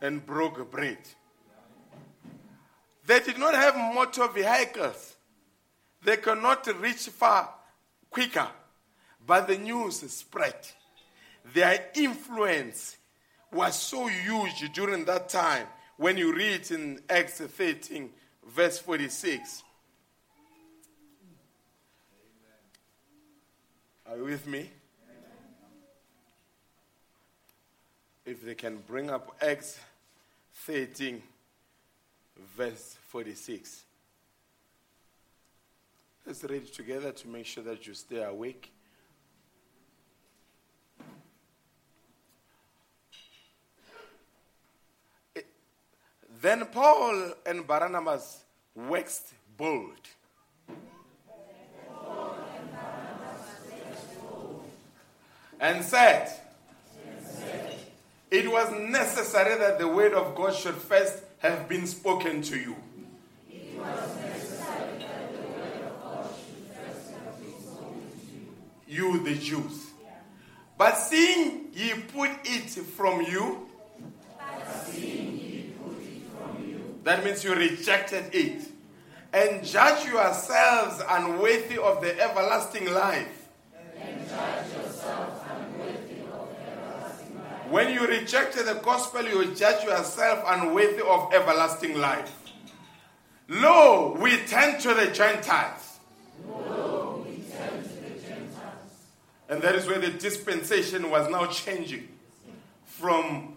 and broke bread. They did not have motor vehicles. They could not reach far quicker. But the news spread. Their influence was so huge during that time. When you read in Acts 13, verse 46. Are you with me? If they can bring up Acts 13, verse 46. Let's read it together to make sure that you stay awake. Then Paul and Barnabas waxed bold. And said, It was necessary that the word of God should first have been spoken to you. You, the Jews. But seeing ye put it from you, that means you rejected it, and judge yourselves unworthy of the everlasting life. When you rejected the gospel, you judge yourself unworthy of everlasting life. Lo, we turn to the Gentiles. And that is where the dispensation was now changing from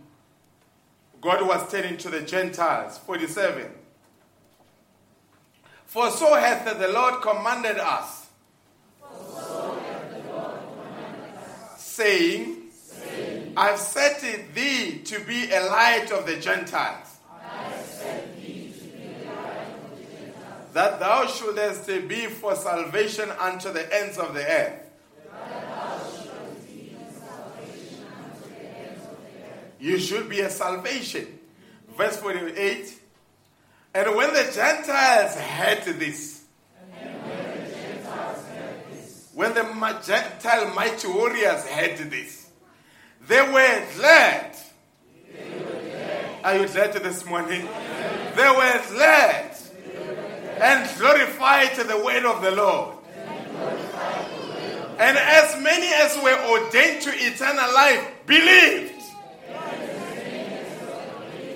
God was turning to the Gentiles. 47. For so hath the Lord commanded us, saying, I've set thee to be a light of the Gentiles. That thou shouldest be for salvation unto the ends of the earth. You should be a salvation. Verse 48. And when the Gentiles heard this, when the Gentile mighty warriors heard this, they were glad. Are you glad this morning? They were glad and glorified the word of the Lord. And as many as were ordained to eternal life believed.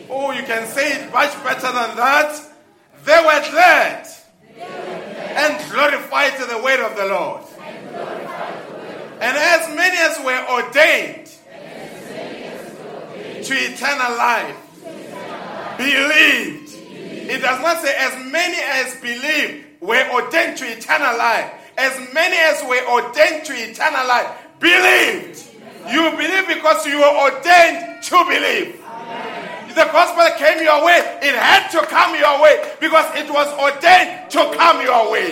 Oh, you can say it much better than that. They were glad and glorified to the word of the Lord. And as many as were ordained to eternal life believed. It does not say as many as believed were ordained to eternal life. As many as were ordained to eternal life believed. You believe because you were ordained to believe. The gospel came your way. It had to come your way because it was ordained to come your way.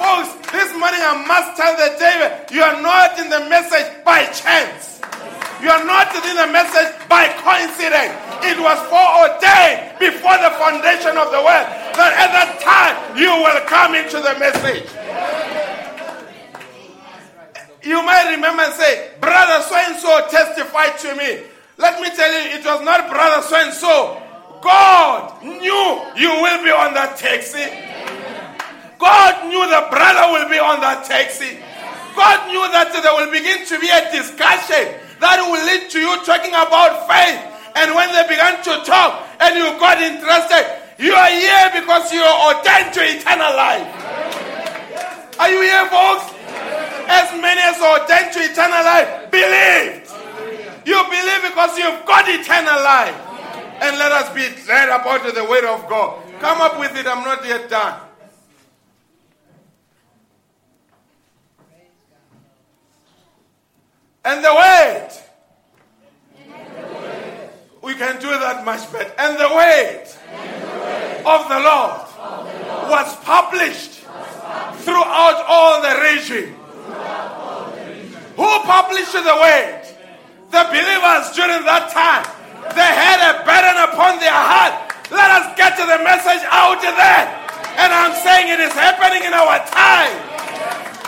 Folks, this morning I must tell the David, you are not in the message by chance. You are not in the message by coincidence. It was foreordained before the foundation of the world that at that time you will come into the message. You might remember and say, Brother so and so testified to me. Let me tell you, it was not brother so and so. God knew you will be on that taxi. God knew the brother will be on that taxi. God knew that there will begin to be a discussion that will lead to you talking about faith. And when they began to talk and you got interested, you are here because you are ordained to eternal life. Are you here, folks? As many as are ordained to eternal life, believe. You believe because you've got eternal life. And let us be glad about the word of God. Come up with it. I'm not yet done. And the word. We can do that much better. And the word, of the Lord, was published throughout all the region. Who published the word? The believers during that time. They had a burden upon their heart. Let us get the message out there. And I'm saying it is happening in our time.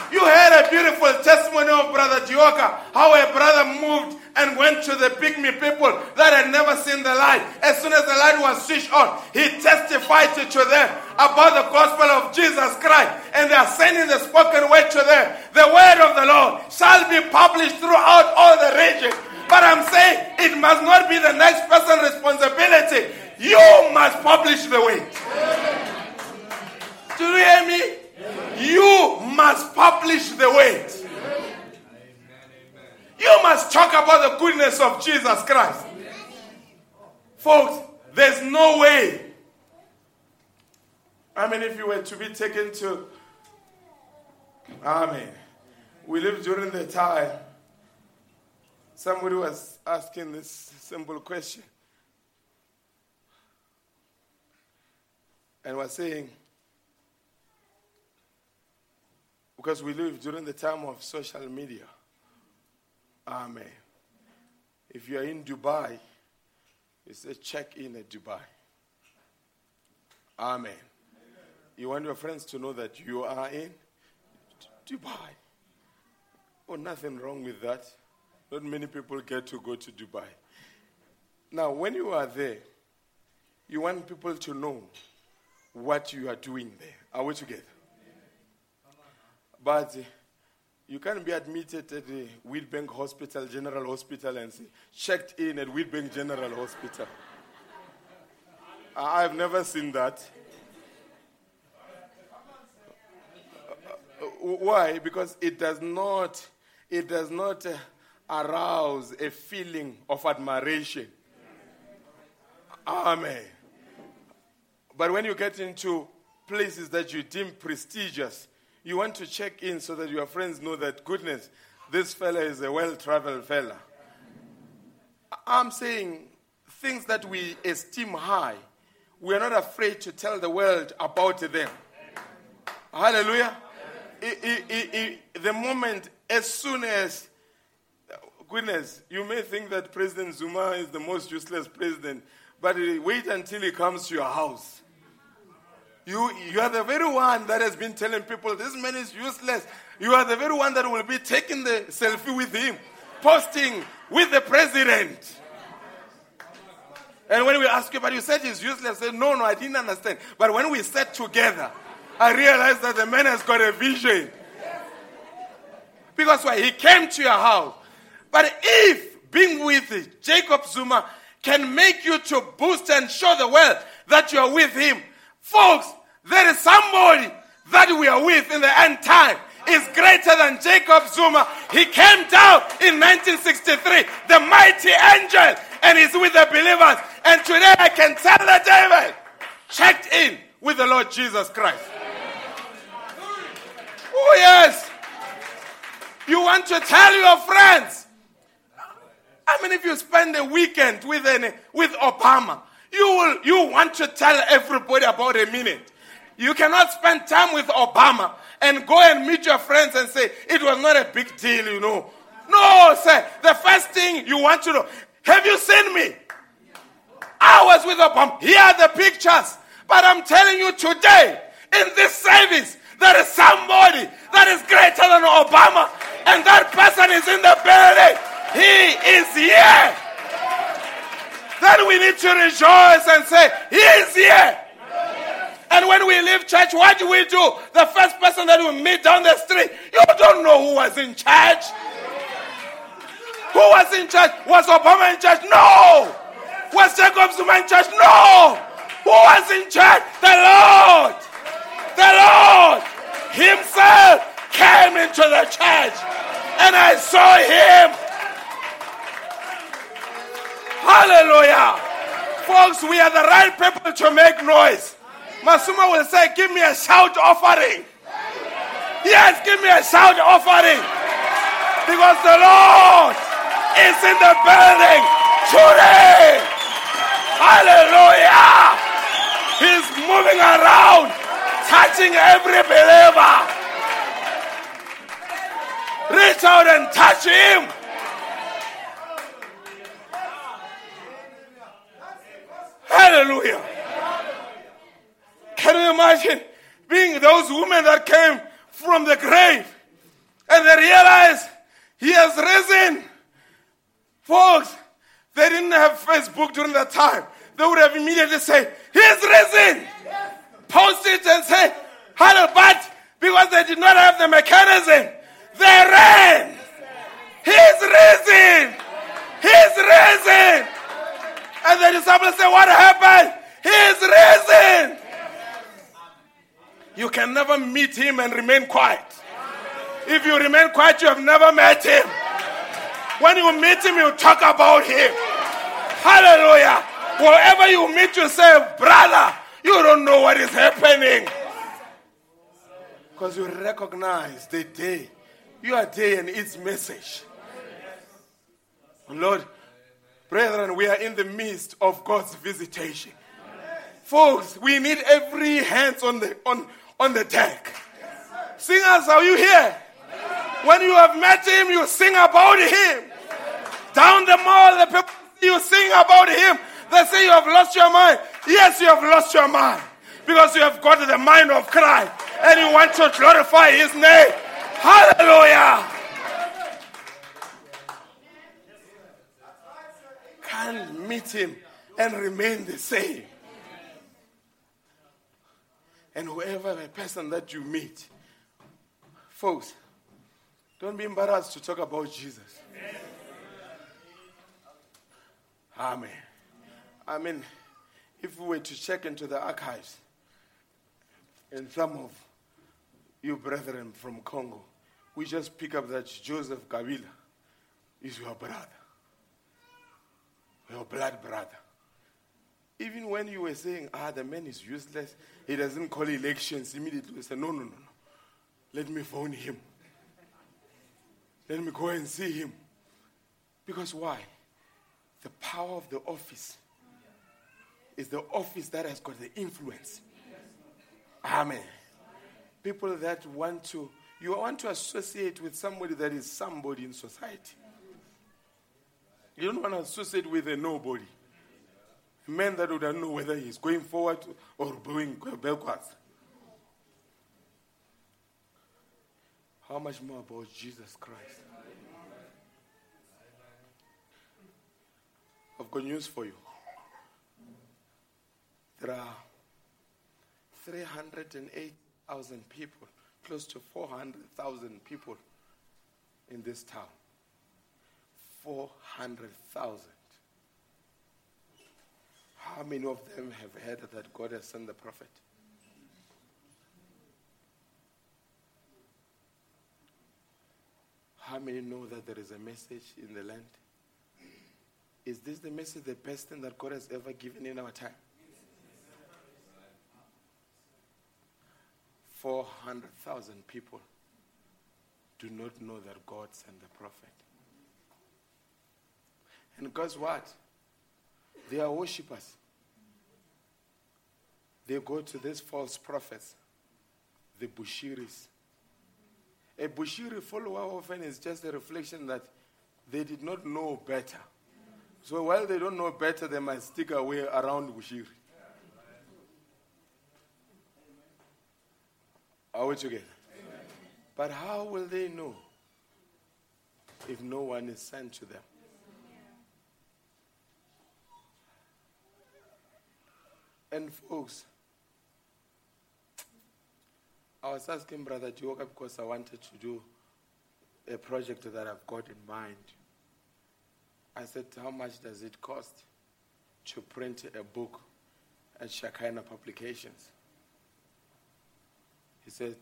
You heard a beautiful testimony of Brother Dioka, how a brother moved and went to the pygmy people that had never seen the light. As soon as the light was switched on, he testified to, to them about the gospel of Jesus Christ. And they are sending the spoken word to them. The word of the Lord shall be published throughout all the region. But I'm saying it must not be the next person's responsibility. You must publish the word. Do you hear me? You must publish the word. You must talk about the goodness of Jesus Christ. Folks, there's no way. I mean, if you were to be taken to, Amen. We live during the time. Somebody was asking this simple question and was saying, because we live during the time of social media. Amen. If you are in Dubai, you say check in at Dubai. Amen. You want your friends to know that you are in Dubai. Oh, nothing wrong with that. Not many people get to go to Dubai. Now, when you are there, you want people to know what you are doing there. Are we together? But you can't be admitted at the Witbank Hospital, General Hospital, and say, checked in at Witbank General Hospital. I've never seen that. Why? Because it does not, it does not uh, arouse a feeling of admiration. Amen. But when you get into places that you deem prestigious, you want to check in so that your friends know that goodness, this fella is a well-traveled fella. I'm saying things that we esteem high, we are not afraid to tell the world about them. Hallelujah. I, I, I, the moment, as soon as, goodness, you may think that President Zuma is the most useless president, but wait until he comes to your house. You, you are the very one that has been telling people this man is useless. You are the very one that will be taking the selfie with him, posting with the president. And when we ask you, but you said he's useless, I said, no, no, I didn't understand. But when we sat together, I realized that the man has got a vision. Because why? He came to your house. But if being with Jacob Zuma can make you to boost and show the world that you are with him, Folks, there is somebody that we are with in the end time is greater than Jacob Zuma. He came down in 1963, the mighty angel, and he's with the believers. And today I can tell the devil, checked in with the Lord Jesus Christ. Oh, yes. You want to tell your friends. I mean, if you spend a weekend with, an, with Obama, you will you want to tell everybody about a minute. You cannot spend time with Obama and go and meet your friends and say it was not a big deal, you know. No, sir. The first thing you want to know, have you seen me? I was with Obama. Here are the pictures. But I'm telling you today, in this service, there is somebody that is greater than Obama, and that person is in the building. He is here. Then we need to rejoice and say, He is here. And when we leave church, what do we do? The first person that we meet down the street, you don't know who was in charge. Who was in charge? Was Obama in charge? No. Was Jacob Zuma in charge? No. Who was in charge? The Lord. The Lord Himself came into the church. And I saw Him Hallelujah. Folks, we are the right people to make noise. Masuma will say, Give me a shout offering. Yes, give me a shout offering. Because the Lord is in the building today. Hallelujah. He's moving around, touching every believer. Reach out and touch him. Hallelujah. Can you imagine being those women that came from the grave and they realized he has risen? Folks, they didn't have Facebook during that time. They would have immediately said, He's risen. Post it and say, Hello, but because they did not have the mechanism, they ran. He's risen. He's risen. And the disciples say, What happened? He is risen. You can never meet him and remain quiet. If you remain quiet, you have never met him. When you meet him, you talk about him. Hallelujah. Wherever you meet, you say, Brother, you don't know what is happening. Because you recognize the day. Your day and its message. Lord, brethren, we are in the midst of God's visitation. Folks, we need every hands on the on, on the deck. Singers, are you here? When you have met him, you sing about him. Down the mall, the people you sing about him. They say you have lost your mind. Yes, you have lost your mind. Because you have got the mind of Christ and you want to glorify his name. Hallelujah. Can't meet him and remain the same. And whoever the person that you meet, folks, don't be embarrassed to talk about Jesus. Amen. I mean, if we were to check into the archives, and some of you brethren from Congo, we just pick up that Joseph Kabila is your brother, your blood brother. Even when you were saying, ah, the man is useless, he doesn't call elections, immediately we say, no, no, no, no. Let me phone him. Let me go and see him. Because why? The power of the office is the office that has got the influence. Amen. People that want to, you want to associate with somebody that is somebody in society. You don't want to associate with a nobody. A man that would not know whether he's going forward or going backwards. How much more about Jesus Christ? I've got news for you. There are 308,000 people, close to 400,000 people in this town. 400,000. How many of them have heard that God has sent the prophet? How many know that there is a message in the land? Is this the message, the best thing that God has ever given in our time? 400,000 people do not know that God sent the prophet. And guess what? They are worshippers. They go to these false prophets, the Bushiris. A Bushiri follower often is just a reflection that they did not know better. So while they don't know better, they might stick away around Bushiri. Are we together? Amen. But how will they know if no one is sent to them? And folks, I was asking Brother Joka because I wanted to do a project that I've got in mind. I said, How much does it cost to print a book at Shekinah Publications? He said,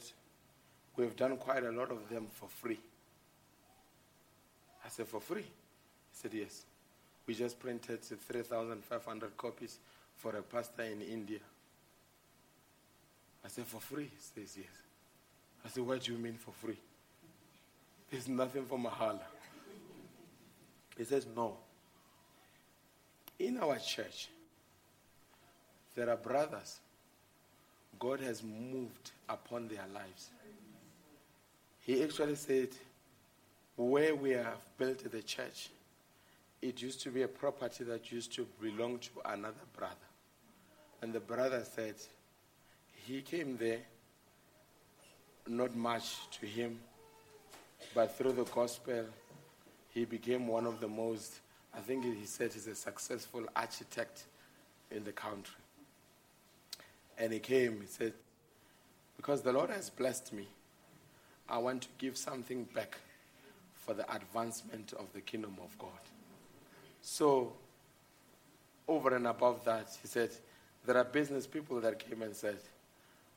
We've done quite a lot of them for free. I said, For free? He said, Yes. We just printed 3,500 copies for a pastor in India. I said, For free? He says, Yes. I said, What do you mean for free? There's nothing for Mahala. He says, No. In our church, there are brothers God has moved upon their lives. He actually said, where we have built the church, it used to be a property that used to belong to another brother. And the brother said, he came there, not much to him, but through the gospel, he became one of the most, I think he said he's a successful architect in the country. And he came, he said, Because the Lord has blessed me, I want to give something back for the advancement of the kingdom of God. So, over and above that, he said, There are business people that came and said,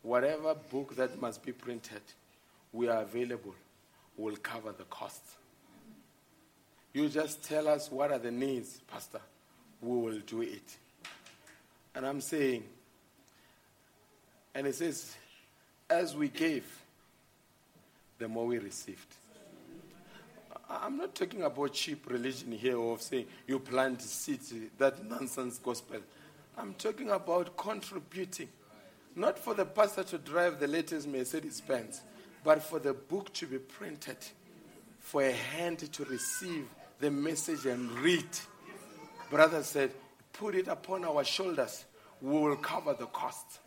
Whatever book that must be printed, we are available. We'll cover the cost. You just tell us what are the needs, Pastor. We will do it. And I'm saying, and it says, as we gave, the more we received. I'm not talking about cheap religion here of saying you plant seeds, that nonsense gospel. I'm talking about contributing. Not for the pastor to drive the latest Mercedes Benz, but for the book to be printed, for a hand to receive the message and read. Brother said, put it upon our shoulders. We will cover the cost.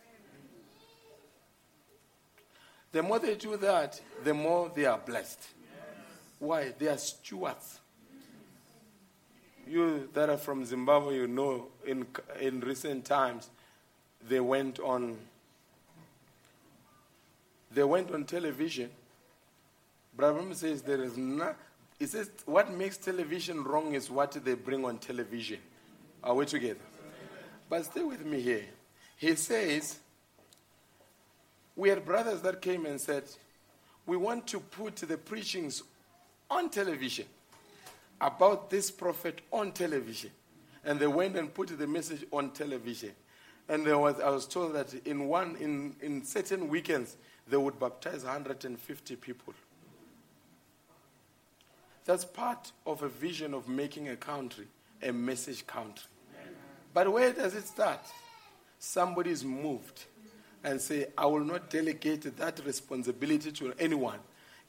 The more they do that, the more they are blessed. Why? They are stewards. You that are from Zimbabwe, you know, in, in recent times, they went on. They went on television. Branham says there is not. He says what makes television wrong is what they bring on television. Are we together? But stay with me here. He says we had brothers that came and said, We want to put the preachings on television about this prophet on television. And they went and put the message on television. And there was, I was told that in one, in, in certain weekends, they would baptize 150 people. That's part of a vision of making a country a message country. But where does it start? Somebody is moved and say, I will not delegate that responsibility to anyone.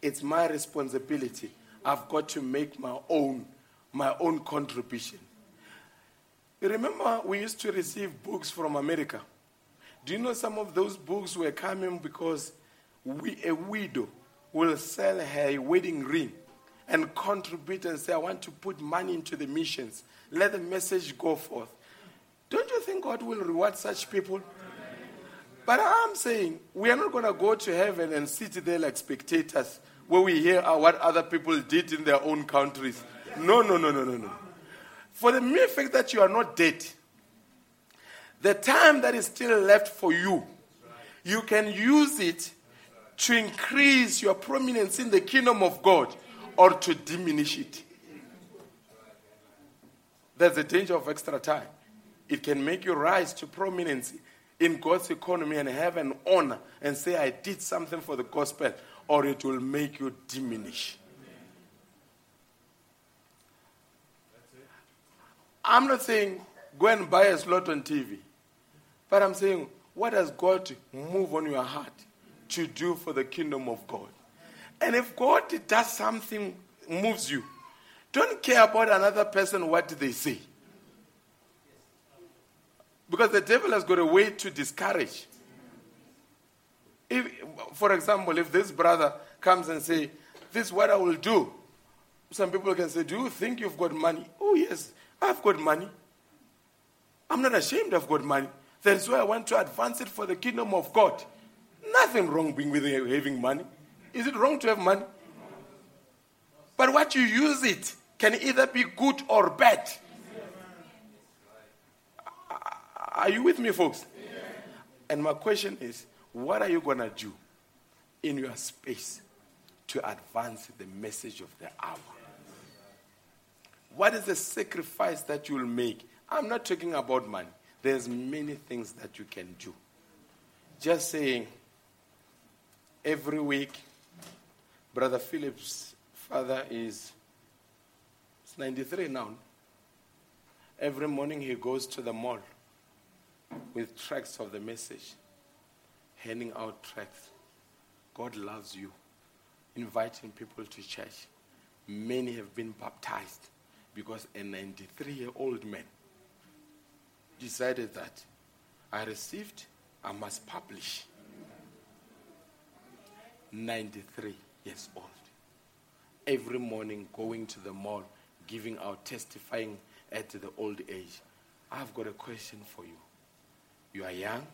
It's my responsibility. I've got to make my own, my own contribution. You remember we used to receive books from America. Do you know some of those books were coming because we, a widow will sell her wedding ring and contribute and say, I want to put money into the missions. Let the message go forth. Don't you think God will reward such people? But I'm saying we are not going to go to heaven and sit there like spectators where we hear uh, what other people did in their own countries. No, no, no, no, no, no. For the mere fact that you are not dead, the time that is still left for you, you can use it to increase your prominence in the kingdom of God or to diminish it. There's a danger of extra time. It can make you rise to prominence in God's economy and have an honor and say, I did something for the gospel, or it will make you diminish. I'm not saying go and buy a slot on TV, but I'm saying, what does God move on your heart to do for the kingdom of God? And if God does something, moves you, don't care about another person, what they say. Because the devil has got a way to discourage. If, for example, if this brother comes and say, "This is what I will do," some people can say, "Do you think you've got money?" Oh yes, I've got money. I'm not ashamed I've got money. That's why I want to advance it for the kingdom of God. Nothing wrong being with having money. Is it wrong to have money? But what you use it can either be good or bad. Are you with me, folks? And my question is what are you going to do in your space to advance the message of the hour? What is the sacrifice that you'll make? I'm not talking about money. There's many things that you can do. Just saying, every week, Brother Philip's father is 93 now. Every morning he goes to the mall with tracts of the message, handing out tracts. God loves you, inviting people to church. Many have been baptized because a 93 year old man decided that I received, I must publish. 93 years old. Every morning going to the mall, giving out, testifying at the old age. I've got a question for you. You are young,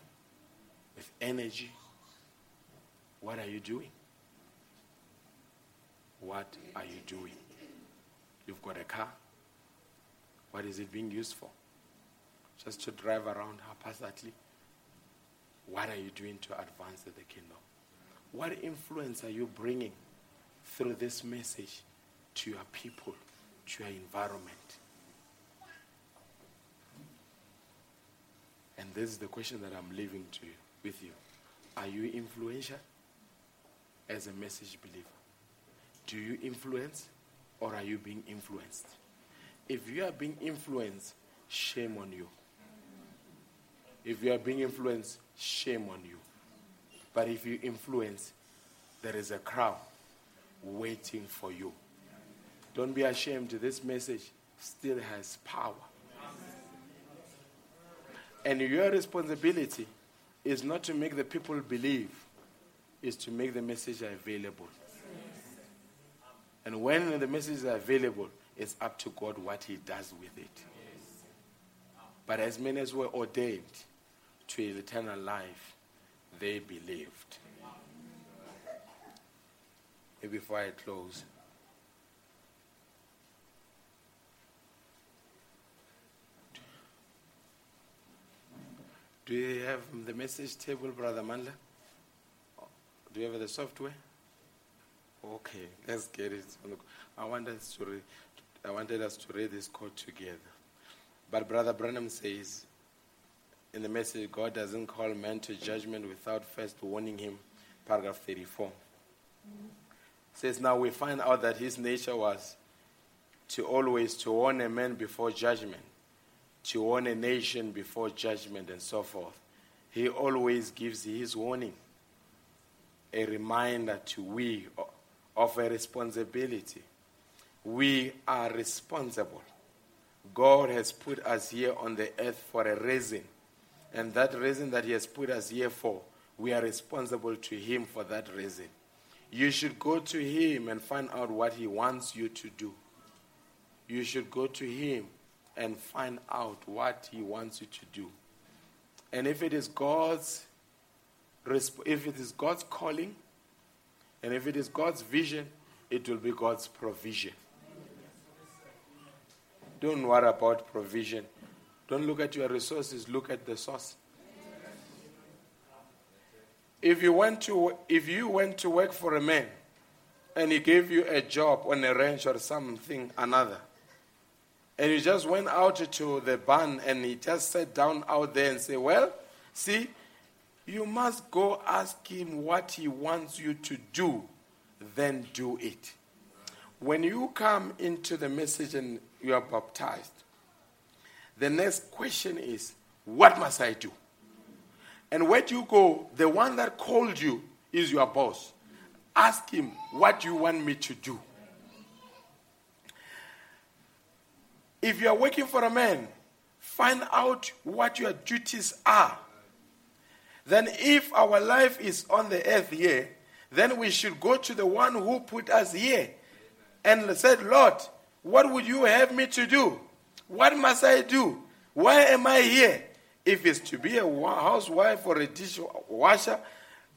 with energy. What are you doing? What are you doing? You've got a car. What is it being used for? Just to drive around haphazardly? What are you doing to advance the kingdom? What influence are you bringing through this message to your people, to your environment? And this is the question that I'm leaving to you, with you. Are you influential as a message believer? Do you influence or are you being influenced? If you are being influenced, shame on you. If you are being influenced, shame on you. But if you influence, there is a crowd waiting for you. Don't be ashamed. This message still has power. And your responsibility is not to make the people believe, is to make the message available. And when the message is available, it's up to God what He does with it. But as many as were ordained to eternal life, they believed. Before I close, do you have the message table, Brother Mandla? Do you have the software? Okay, let's get it. I want us to read, I wanted us to read this quote together. But Brother Branham says in the message, God doesn't call man to judgment without first warning him. Paragraph 34. Says now we find out that his nature was to always to warn a man before judgment, to warn a nation before judgment, and so forth. He always gives his warning, a reminder to we of a responsibility. We are responsible. God has put us here on the earth for a reason. And that reason that He has put us here for, we are responsible to Him for that reason. You should go to Him and find out what He wants you to do. You should go to Him and find out what He wants you to do. And if it is God's if it is God's calling, and if it is God's vision, it will be God's provision. Don't worry about provision. Don't look at your resources, look at the source. If you went to if you went to work for a man and he gave you a job on a ranch or something another, and he just went out to the barn and he just sat down out there and say, Well, see, you must go ask him what he wants you to do, then do it. When you come into the message and you are baptized, the next question is, What must I do? And where you go? The one that called you is your boss. Ask him, What do you want me to do? If you are working for a man, find out what your duties are then if our life is on the earth here, then we should go to the one who put us here and said, Lord, what would you have me to do? What must I do? Why am I here? If it's to be a housewife or a dishwasher,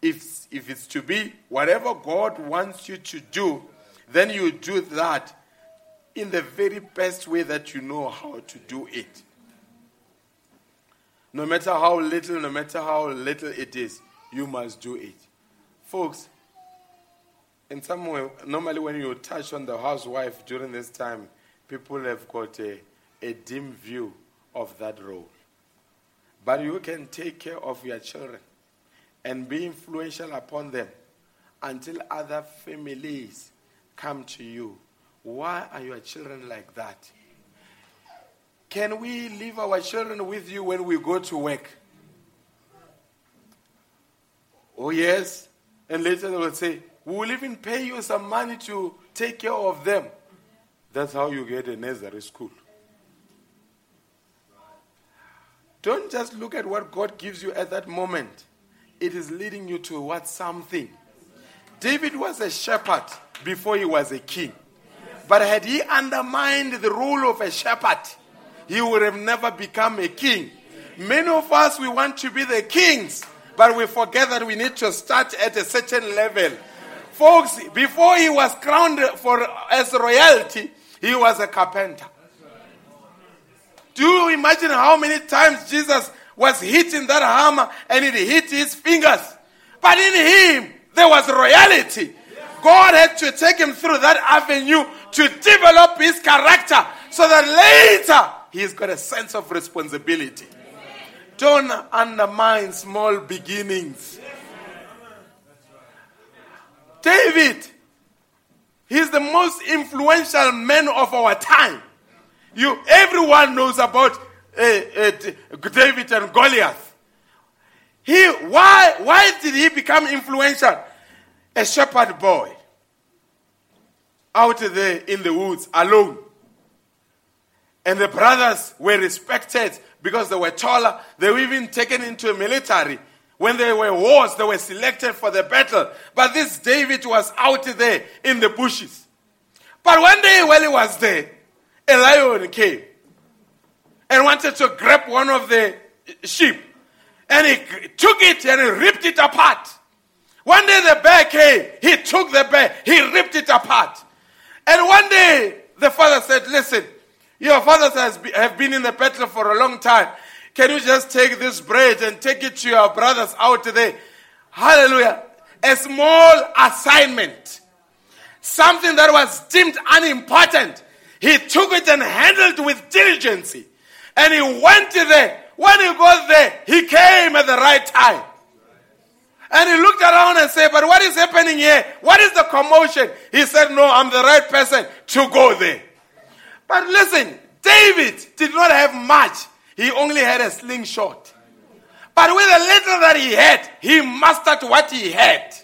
if, if it's to be whatever God wants you to do, then you do that in the very best way that you know how to do it. No matter how little, no matter how little it is, you must do it. Folks, in some way, normally when you touch on the housewife during this time, people have got a, a dim view of that role. But you can take care of your children and be influential upon them until other families come to you. Why are your children like that? Can we leave our children with you when we go to work? Oh, yes. And later they will say, We will even pay you some money to take care of them. That's how you get a nursery school. Don't just look at what God gives you at that moment. It is leading you towards something. David was a shepherd before he was a king. But had he undermined the role of a shepherd, he would have never become a king. Many of us, we want to be the kings, but we forget that we need to start at a certain level. Folks, before he was crowned for, as royalty, he was a carpenter. Do you imagine how many times Jesus was hitting that hammer and it hit his fingers? But in him, there was royalty. God had to take him through that avenue to develop his character so that later he's got a sense of responsibility. Don't undermine small beginnings. David, he's the most influential man of our time. You, everyone knows about uh, uh, David and Goliath. He, why, why did he become influential? A shepherd boy out there in the woods alone. And the brothers were respected because they were taller. They were even taken into a military. When there were wars, they were selected for the battle. But this David was out there in the bushes. But one day while he was there, a lion came and wanted to grab one of the sheep. And he took it and he ripped it apart. One day the bear came, he took the bear, he ripped it apart. And one day the father said, Listen, your fathers has have been in the battle for a long time. Can you just take this bread and take it to your brothers out there? Hallelujah. A small assignment. Something that was deemed unimportant. He took it and handled with diligence. And he went there. When he got there, he came at the right time. And he looked around and said, But what is happening here? What is the commotion? He said, No, I'm the right person to go there. But listen, David did not have much. He only had a slingshot. But with the little that he had, he mastered what he had.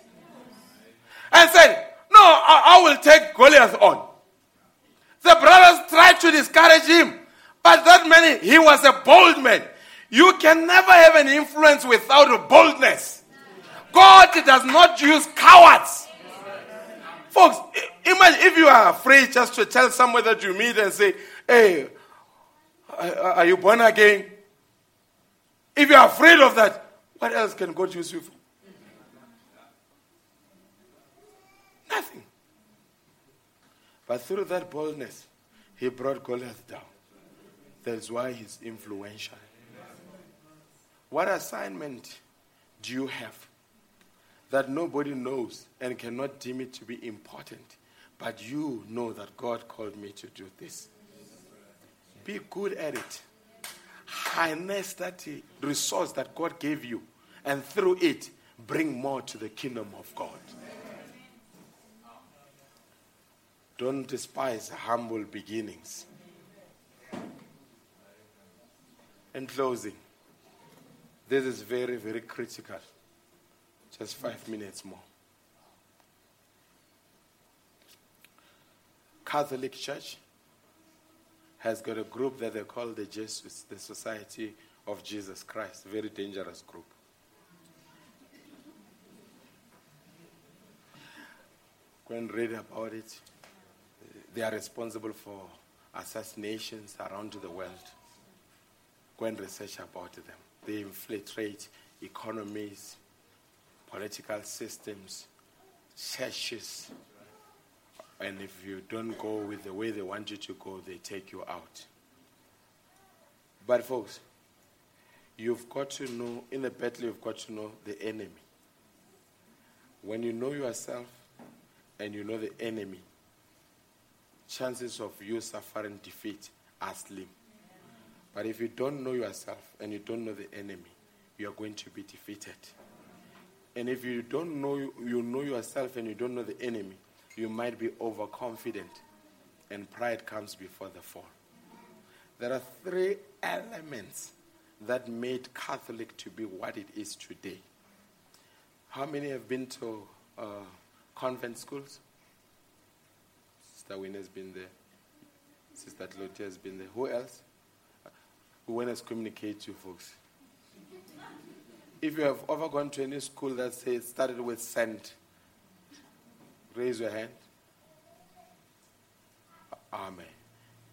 And said, No, I, I will take Goliath on. The brothers tried to discourage him. But that man, he was a bold man. You can never have an influence without boldness. God does not use cowards. Folks, imagine if you are afraid just to tell someone that you meet and say, hey, are you born again? If you are afraid of that, what else can God use you for? Nothing. But through that boldness, he brought Goliath down. That's why he's influential. What assignment do you have? That nobody knows and cannot deem it to be important. But you know that God called me to do this. Be good at it. Harness that resource that God gave you, and through it, bring more to the kingdom of God. Don't despise humble beginnings. In closing, this is very, very critical. Just five minutes more. Catholic Church has got a group that they call the Jesuits, the Society of Jesus Christ. Very dangerous group. Go and read about it. They are responsible for assassinations around the world. Go and research about them. They infiltrate economies, political systems, churches. And if you don't go with the way they want you to go, they take you out. But, folks, you've got to know, in the battle, you've got to know the enemy. When you know yourself and you know the enemy, chances of you suffering defeat are slim. But if you don't know yourself and you don't know the enemy, you are going to be defeated. And if you don't know you know yourself and you don't know the enemy, you might be overconfident and pride comes before the fall. There are three elements that made Catholic to be what it is today. How many have been to uh, convent schools? Sister Wynne has been there. Sister Clotia has been there. Who else? We want to communicate to you folks. If you have ever gone to any school that says started with sent, raise your hand. Amen.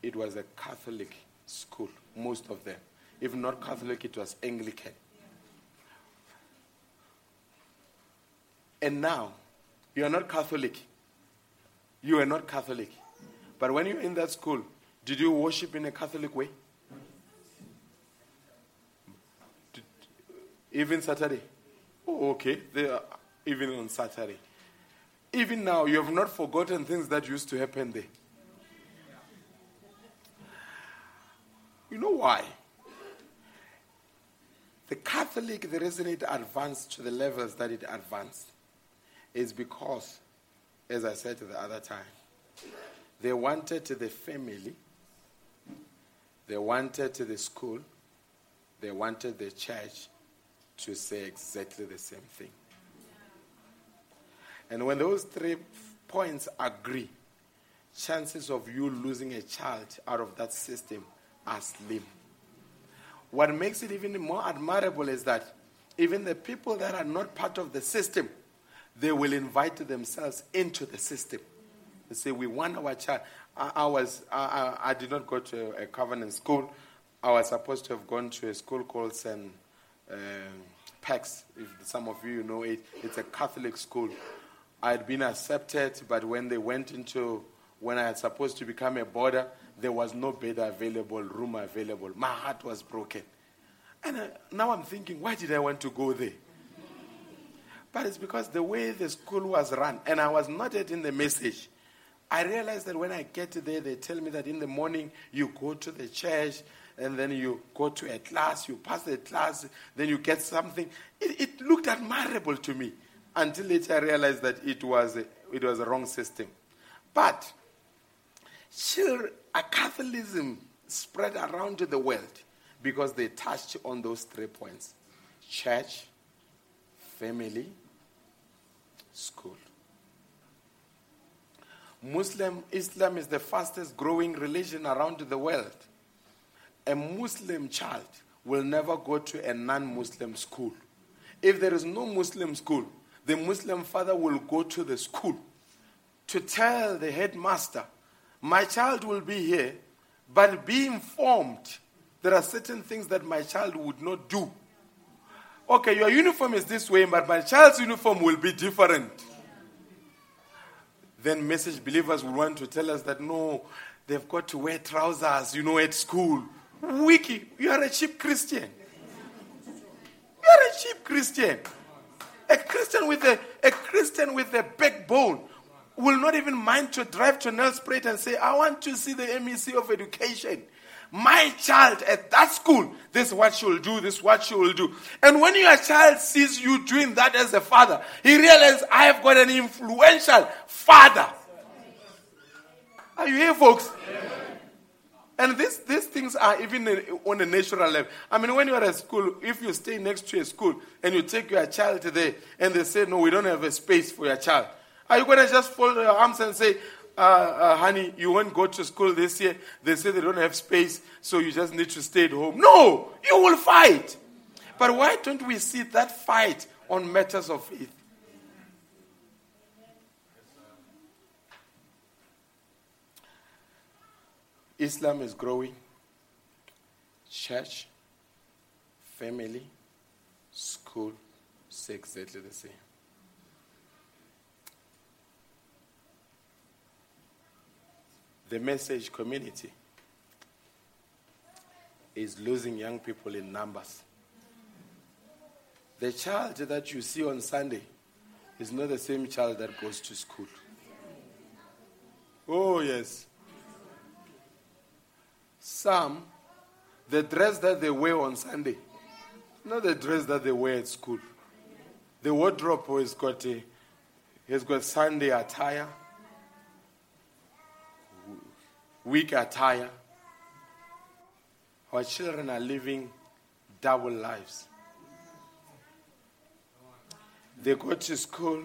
It was a Catholic school, most of them. If not Catholic, it was Anglican. And now, you are not Catholic. You are not Catholic. But when you're in that school, did you worship in a Catholic way? Even Saturday? Oh, okay. They are, even on Saturday. Even now, you have not forgotten things that used to happen there. You know why? The Catholic, the reason it advanced to the levels that it advanced is because, as I said the other time, they wanted the family, they wanted the school, they wanted the church to say exactly the same thing. And when those three points agree, chances of you losing a child out of that system are slim. What makes it even more admirable is that even the people that are not part of the system, they will invite themselves into the system. They say, We want our child. I, I was, I, I, did not go to a covenant school. I was supposed to have gone to a school called St. Pax. If some of you know it, it's a Catholic school. I had been accepted, but when they went into, when I had supposed to become a boarder, there was no bed available, room available. My heart was broken. And uh, now I'm thinking, why did I want to go there? But it's because the way the school was run, and I was not yet in the message. I realized that when I get there, they tell me that in the morning you go to the church, and then you go to a class, you pass the class, then you get something. It, it looked admirable to me until later I realized that it was a, it was a wrong system. But still, a Catholicism spread around the world because they touched on those three points church, family, school. Muslim Islam is the fastest growing religion around the world. A Muslim child will never go to a non Muslim school. If there is no Muslim school, the Muslim father will go to the school to tell the headmaster, My child will be here, but be informed there are certain things that my child would not do. Okay, your uniform is this way, but my child's uniform will be different then message believers will want to tell us that no, they've got to wear trousers, you know, at school. Wiki, you are a cheap Christian. You are a cheap Christian. A Christian with a, a Christian with a backbone will not even mind to drive to Nelspruit and say, I want to see the MEC of education my child at that school, this is what she will do, this is what she will do. And when your child sees you doing that as a father, he realizes, I have got an influential father. Are you here, folks? And this, these things are even on a natural level. I mean, when you're at school, if you stay next to a school and you take your child there and they say, no, we don't have a space for your child, are you going to just fold your arms and say, uh, uh, honey, you won't go to school this year. They say they don't have space, so you just need to stay at home. No, you will fight. But why don't we see that fight on matters of faith? Islam is growing. Church, family, school, say exactly the same. the message community is losing young people in numbers. The child that you see on Sunday is not the same child that goes to school. Oh, yes. Some, the dress that they wear on Sunday, not the dress that they wear at school. The wardrobe has got, a, has got Sunday attire weak attire. Our children are living double lives. They go to school,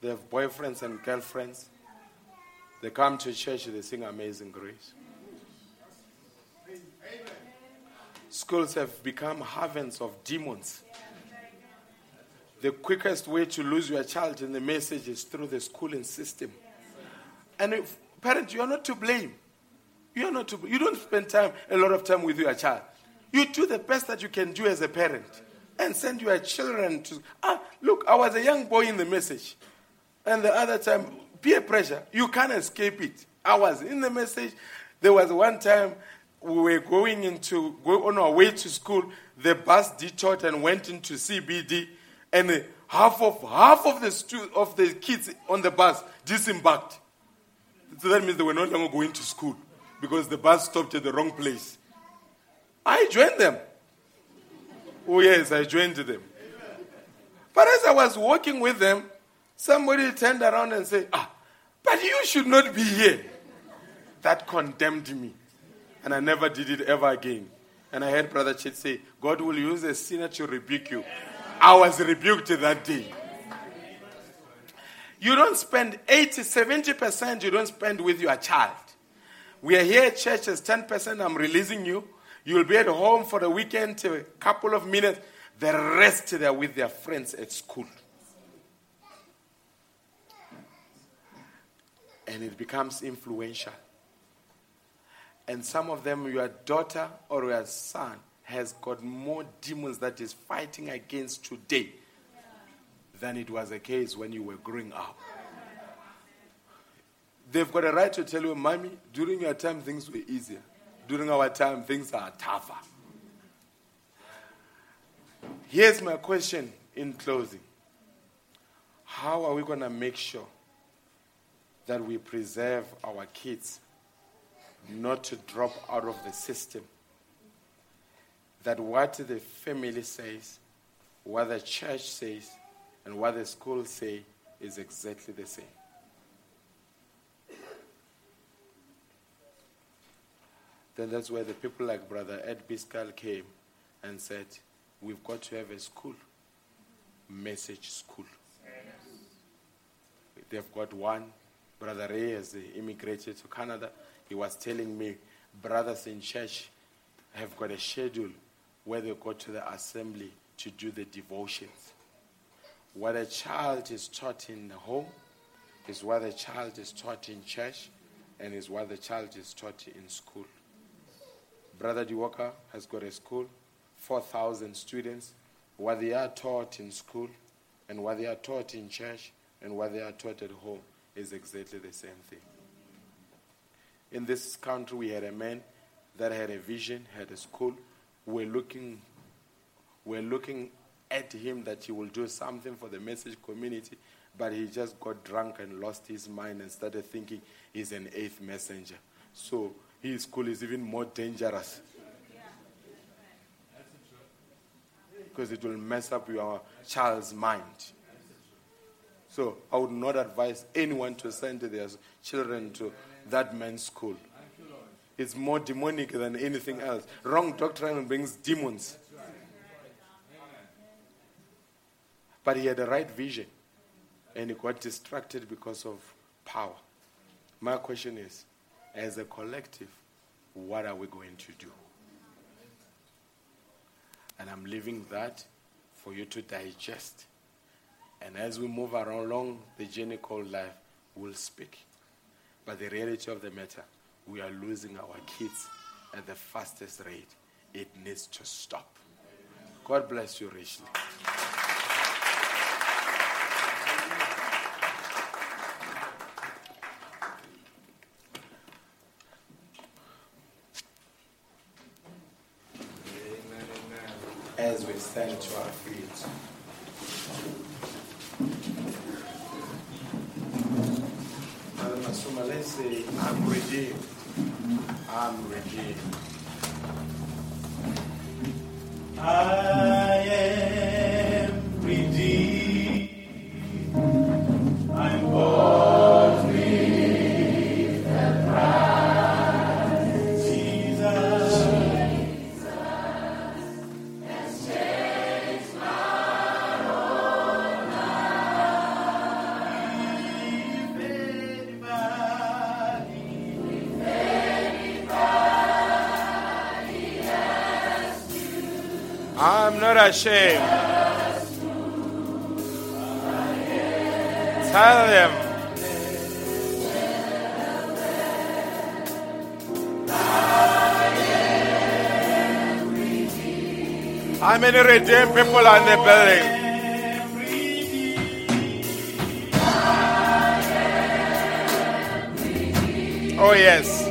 they have boyfriends and girlfriends. They come to church, they sing Amazing Grace. Schools have become havens of demons. The quickest way to lose your child in the message is through the schooling system. And if, parents, you are not to blame. You are not to. You don't spend time a lot of time with your child. You do the best that you can do as a parent, and send your children to. Ah, look, I was a young boy in the message, and the other time peer pressure. You can't escape it. I was in the message. There was one time we were going into go on our way to school. The bus detoured and went into CBD, and half of half of the stu- of the kids on the bus disembarked. So that means they were no longer going to school because the bus stopped at the wrong place. I joined them. Oh yes, I joined them. But as I was walking with them, somebody turned around and said, "Ah, but you should not be here." That condemned me. And I never did it ever again. And I heard Brother Chet say, God will use a sinner to rebuke you. I was rebuked that day. You don't spend 80, 70% you don't spend with your child. We are here at church as 10%. I'm releasing you. You'll be at home for the weekend, a couple of minutes. The rest, they're with their friends at school. And it becomes influential. And some of them, your daughter or your son has got more demons that is fighting against today than it was the case when you were growing up. They've got a right to tell you, Mommy, during your time things were easier. During our time things are tougher. Here's my question in closing How are we going to make sure that we preserve our kids not to drop out of the system. That what the family says, what the church says, and what the school say is exactly the same. Then that's where the people like Brother Ed Byskal came and said, We've got to have a school, message school. They've got one. Brother Ray has immigrated to Canada he was telling me brothers in church have got a schedule where they go to the assembly to do the devotions. What a child is taught in the home is what a child is taught in church and is what the child is taught in school. Brother Diwaka has got a school, 4,000 students. What they are taught in school and what they are taught in church and what they are taught at home is exactly the same thing. In this country, we had a man that had a vision, had a school. We're looking, we're looking at him that he will do something for the message community, but he just got drunk and lost his mind and started thinking he's an eighth messenger. So his school is even more dangerous. Because it will mess up your child's mind. So I would not advise anyone to send their children to that man's school. It's more demonic than anything else. Wrong doctrine brings demons. But he had the right vision and he got distracted because of power. My question is as a collective, what are we going to do? And I'm leaving that for you to digest. And as we move around along the journey called life, we'll speak. But the reality of the matter, we are losing our kids at the fastest rate. It needs to stop. God bless you richly. As we stand to our feet. Masuma, let's say, I'm redeemed. I'm redeemed. Ashamed. Tell them. How many redeemed people are in the building? Oh, yes.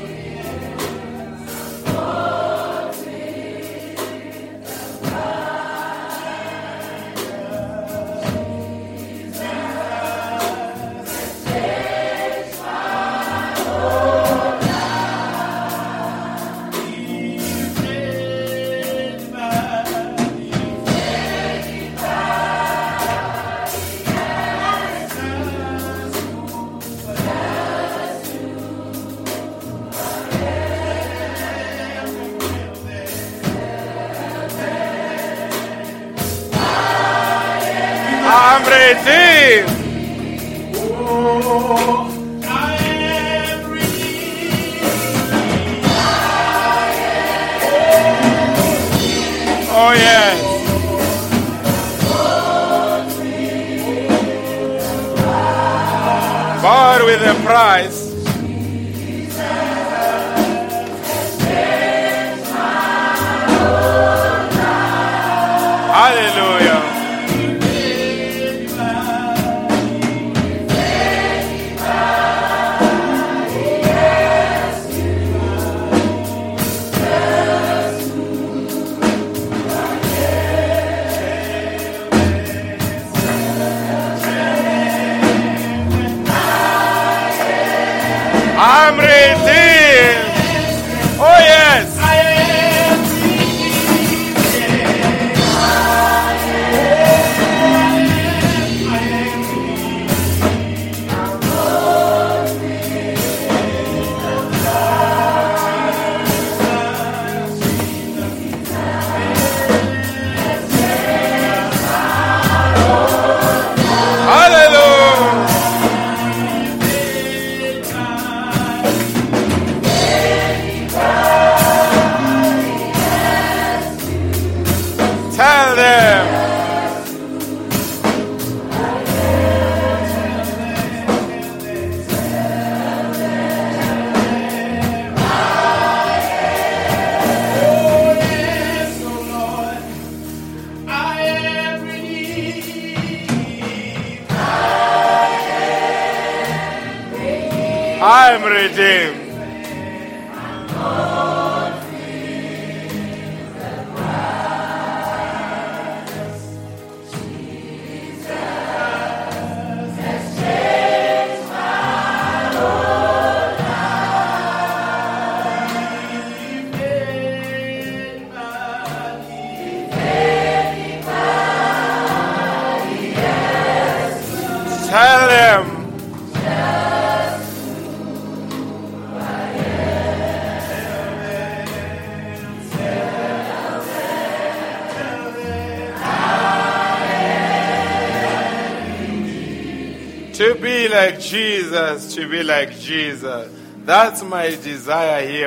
To be like Jesus. That's my desire here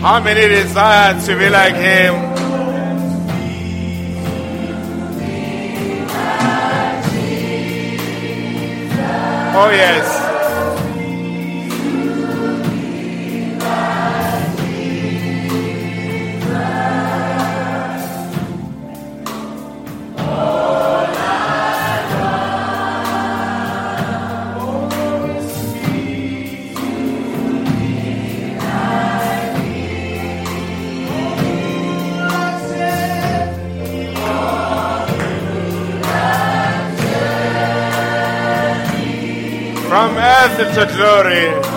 How many desire to be like him? Oh, yes. To glory.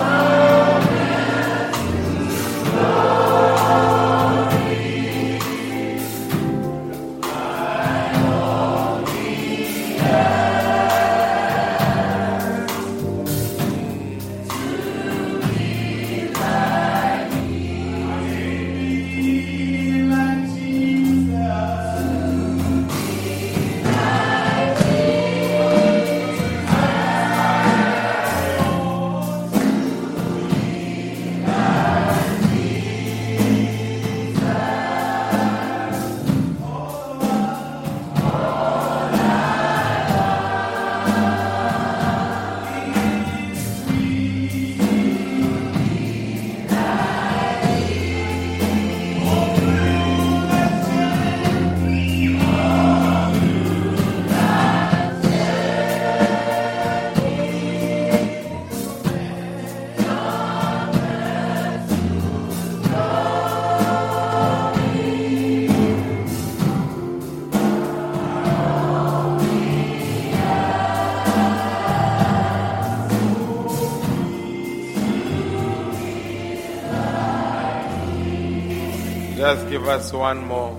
Just give us one more,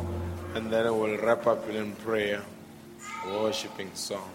and then we'll wrap up in prayer, worshiping song.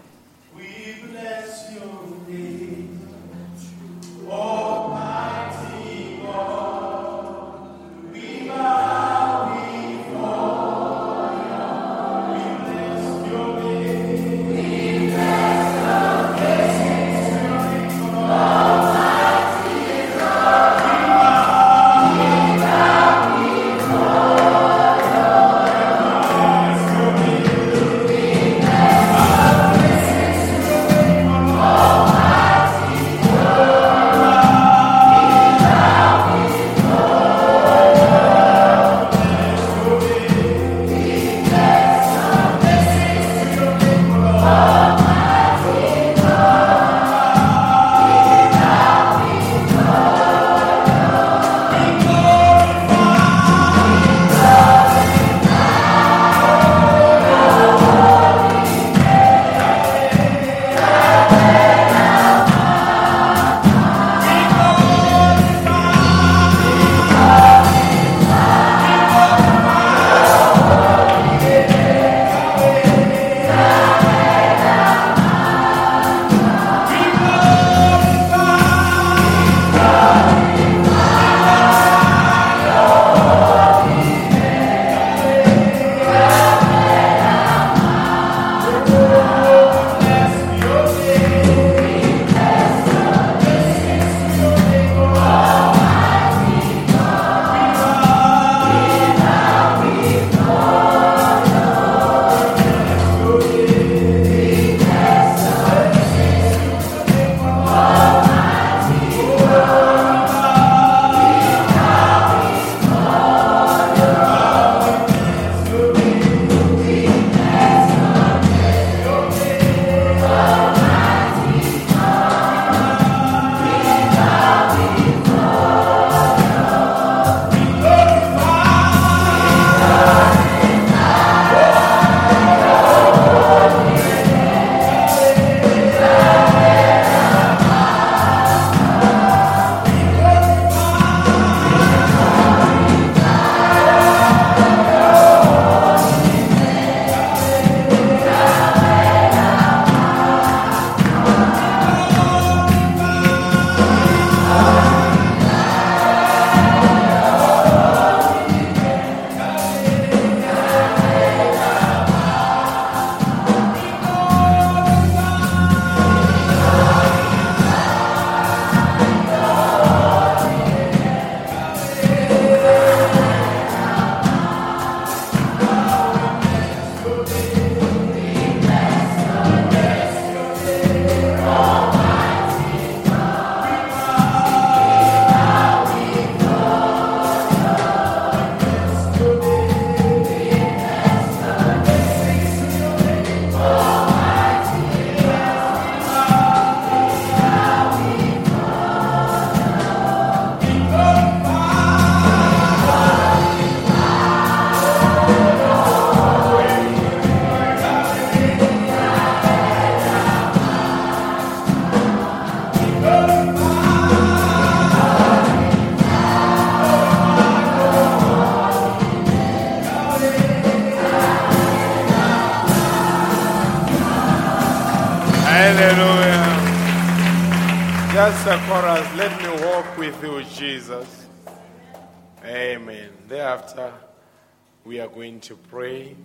To pray.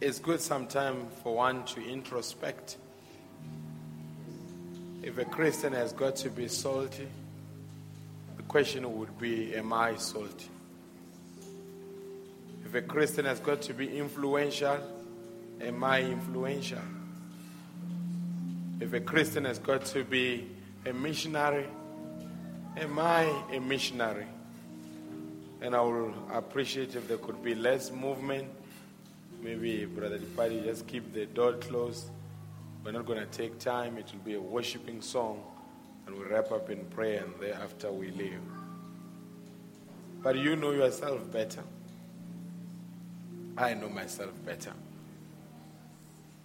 It's good sometimes for one to introspect. If a Christian has got to be salty, the question would be, Am I salty? If a Christian has got to be influential, am I influential? If a Christian has got to be a missionary, am I a missionary? And I will appreciate if there could be less movement. Maybe, Brother Dipati, just keep the door closed. We're not going to take time. It will be a worshiping song. And we'll wrap up in prayer, and thereafter we leave. But you know yourself better. I know myself better.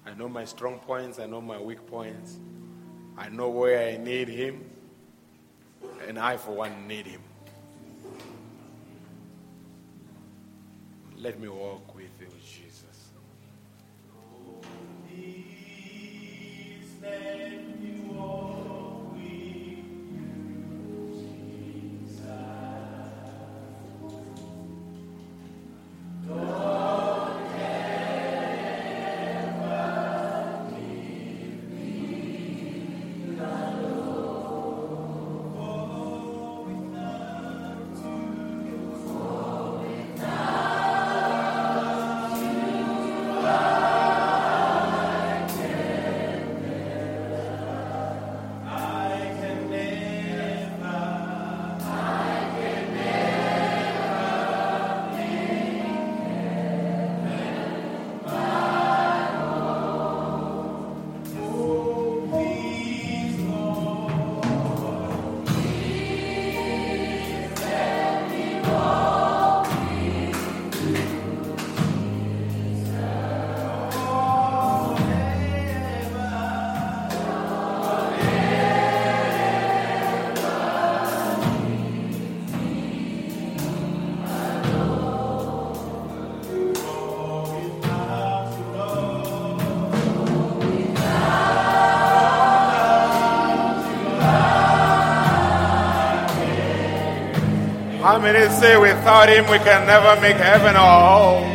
I know my strong points, I know my weak points. I know where I need Him, and I, for one, need Him. Let me walk with you, Jesus. How many say without him we can never make heaven our home?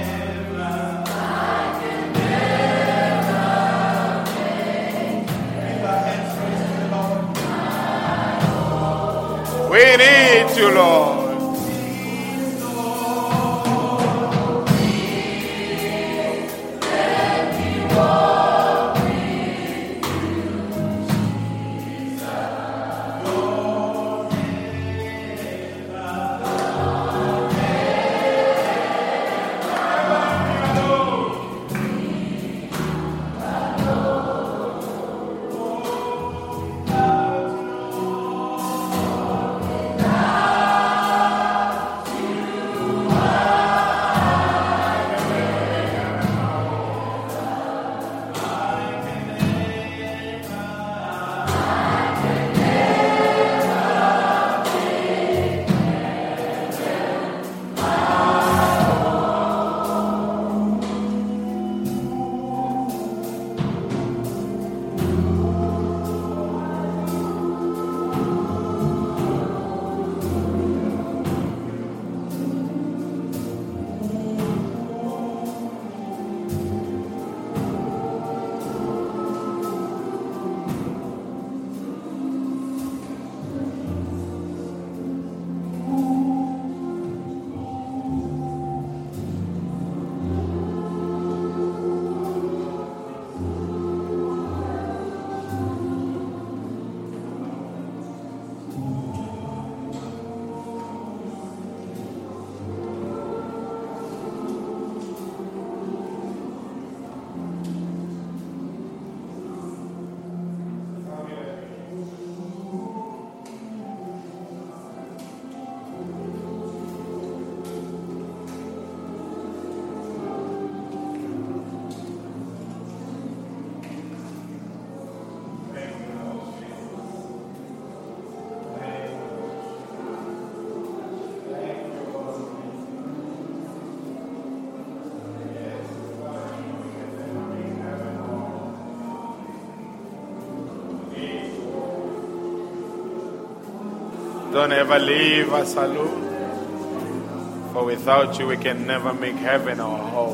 Don't ever leave us alone. For without you, we can never make heaven our home.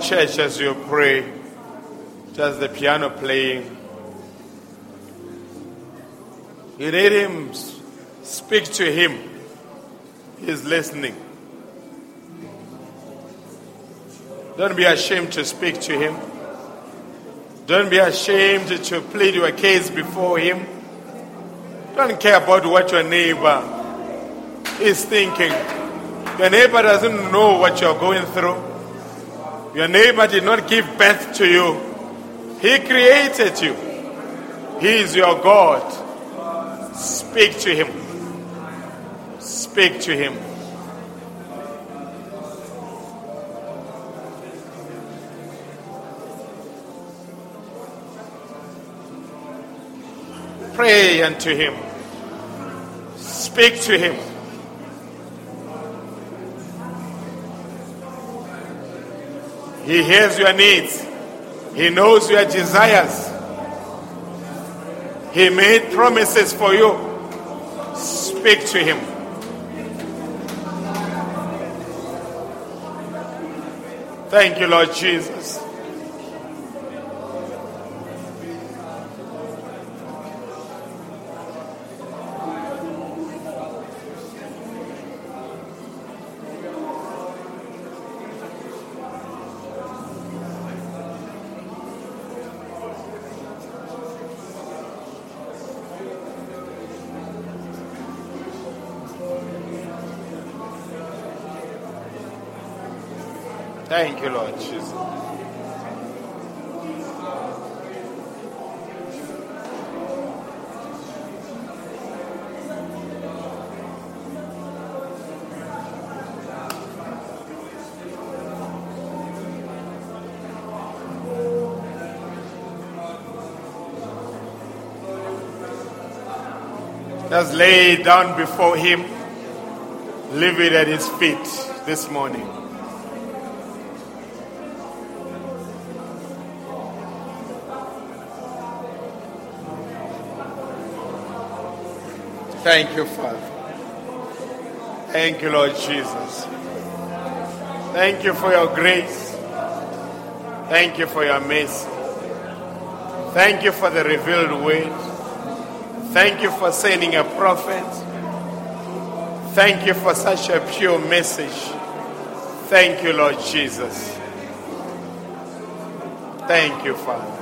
Church, as you pray, just the piano playing. You need him. Speak to him. He's listening. Don't be ashamed to speak to him. Don't be ashamed to plead your case before him. Don't care about what your neighbor is thinking. Your neighbor doesn't know what you're going through. Your neighbor did not give birth to you. He created you. He is your God. Speak to him. Speak to him. Pray unto him. Speak to him. He hears your needs. He knows your desires. He made promises for you. Speak to him. Thank you, Lord Jesus. Just lay it down before Him. Leave it at His feet this morning. Thank you, Father. Thank you, Lord Jesus. Thank you for your grace. Thank you for your mercy. Thank you for the revealed word. Thank you for sending a prophet. Thank you for such a pure message. Thank you, Lord Jesus. Thank you, Father.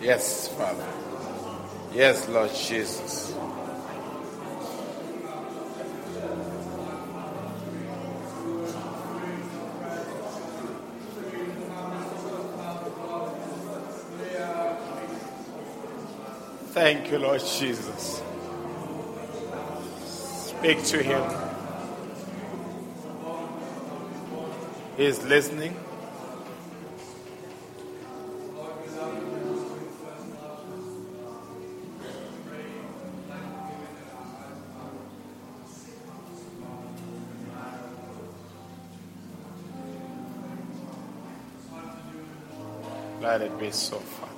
Yes. Yes, Lord Jesus. Thank you, Lord Jesus. Speak to him. He is listening. Let it be so, Father.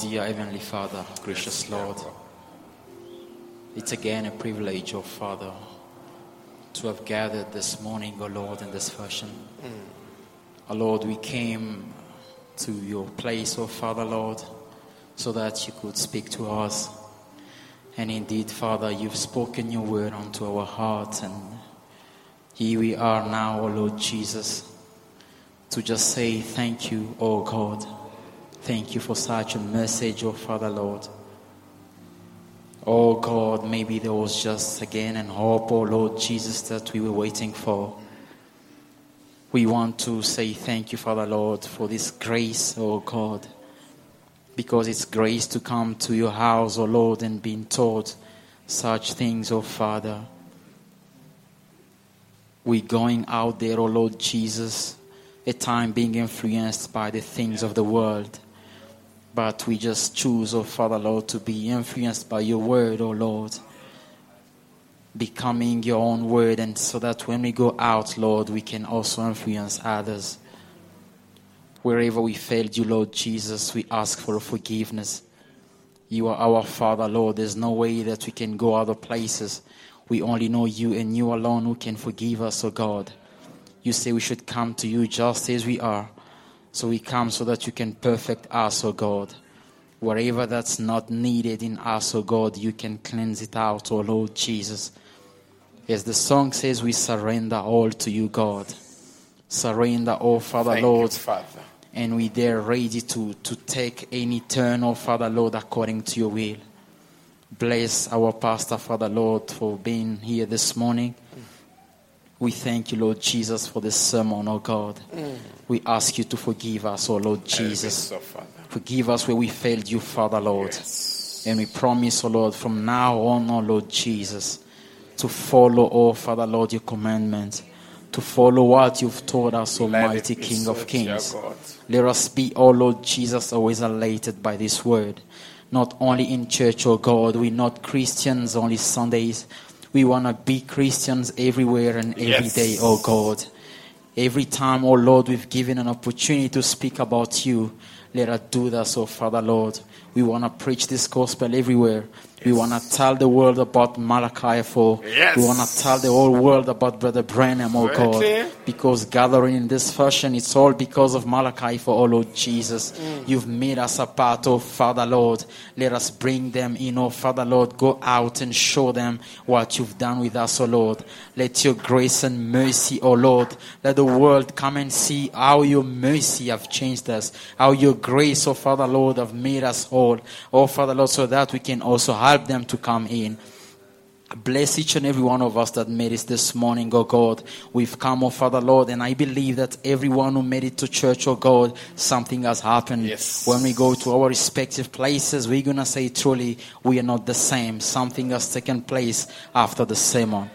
Dear Heavenly Father, gracious Lord, it's again a privilege, oh Father, to have gathered this morning, oh Lord, in this fashion. Oh Lord, we came to your place, oh Father, Lord, so that you could speak to us. And indeed, Father, you've spoken your word unto our hearts, and here we are now, oh Lord Jesus, to just say thank you, oh God. Thank you for such a message, oh Father, Lord. Oh God, maybe there was just again an hope, oh Lord Jesus, that we were waiting for. We want to say thank you, Father Lord, for this grace, oh God. Because it's grace to come to your house, oh Lord, and being taught such things, oh Father. We're going out there, oh Lord Jesus, at time being influenced by the things of the world. But we just choose, oh Father Lord, to be influenced by your word, oh Lord. Becoming your own word, and so that when we go out, Lord, we can also influence others. Wherever we failed you, Lord Jesus, we ask for forgiveness. You are our Father, Lord. There's no way that we can go other places. We only know you and you alone who can forgive us, oh God. You say we should come to you just as we are. So we come so that you can perfect us, oh God. Wherever that's not needed in us, oh God, you can cleanse it out, oh Lord Jesus. As the song says, we surrender all to you, God. Surrender, oh Father, Thank Lord. you, Father. and we there ready to, to take any turn, oh Father Lord, according to your will. Bless our pastor, Father Lord, for being here this morning. We thank you, Lord Jesus, for this sermon, oh God. We ask you to forgive us, oh Lord Jesus. So, Father. Forgive us where we failed you, Father Lord. And we promise, oh Lord, from now on, oh Lord Jesus, to follow, oh Father Lord, your commandments, to follow what you've told us, Almighty King so, of Kings. Let us be, oh Lord Jesus, always elated by this word. Not only in church, oh God, we're not Christians only Sundays. We want to be Christians everywhere and every Yes. day, oh God. Every time, oh Lord, we've given an opportunity to speak about you, let us do that, oh Father Lord. We want to preach this gospel everywhere. We want to tell the world about Malachi 4. Yes. We want to tell the whole world about Brother Branham, oh Very God. clear. Because gathering in this fashion, it's all because of Malachi for oh Lord Jesus. Mm. You've made us a part, oh Father Lord. Let us bring them in, oh Father Lord. Go out and show them what you've done with us, oh Lord. Let your grace and mercy, oh Lord, let the world come and see how your mercy have changed us, how your grace, oh Father Lord, have made us whole, oh Father Lord, so that we can also help them to come in. Bless each and every one of us that made it this morning, oh God. We've come, oh Father Lord, and I believe that everyone who made it to church, oh God, something has happened. Yes. When we go to our respective places, we're going to say truly, we are not the same. Something has taken place after the sermon.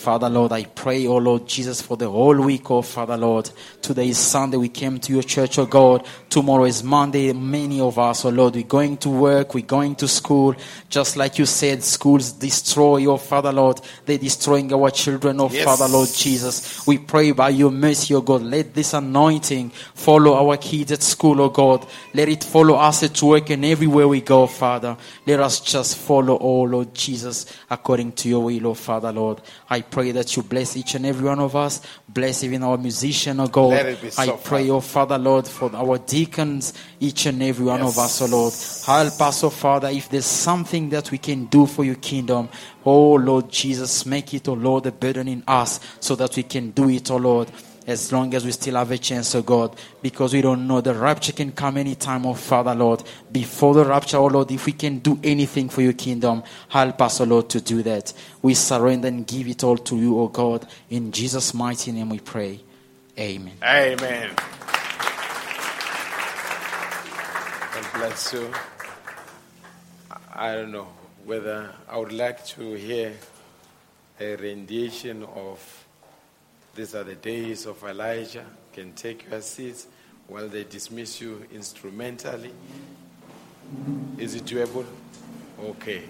Father Lord, I pray, oh Lord Jesus, for the whole week, oh Father Lord. Today is Sunday, we came to your church, oh God. Tomorrow is Monday. Many of us, oh Lord, we're going to work, we're going to school. Just like you said, schools destroy, oh Father Lord. They're destroying our children, oh Yes. Father Lord Jesus. We pray by your mercy, oh God. Let this anointing follow our kids at school, oh God. Let it follow us at work and everywhere we go, Father. Let us just follow, oh Lord Jesus, according to your will, oh Father Lord. I pray that you bless each and every one of us. Bless even our musician, oh God. Be so, I pray, Father. oh Father, Lord, for our deacons, each and every one of us, oh Lord. Help us, oh Father, if there's something that we can do for your kingdom. Oh Lord Jesus, make it, oh Lord, a burden in us so that we can do it, oh Lord as long as we still have a chance, oh God, because we don't know the rapture can come anytime, oh Father, Lord. Before the rapture, oh Lord, if we can do anything for your kingdom, help us, oh Lord, to do that. We surrender and give it all to you, oh God. In Jesus' mighty name we pray. Amen. Amen. God bless you. I don't know whether I would like to hear a rendition of These Are the Days of Elijah. You can take your seats while they dismiss you instrumentally. Is it doable? Okay.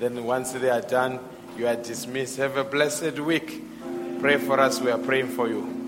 Then once they are done, you are dismissed. Have a blessed week. Pray for us. We are praying for you.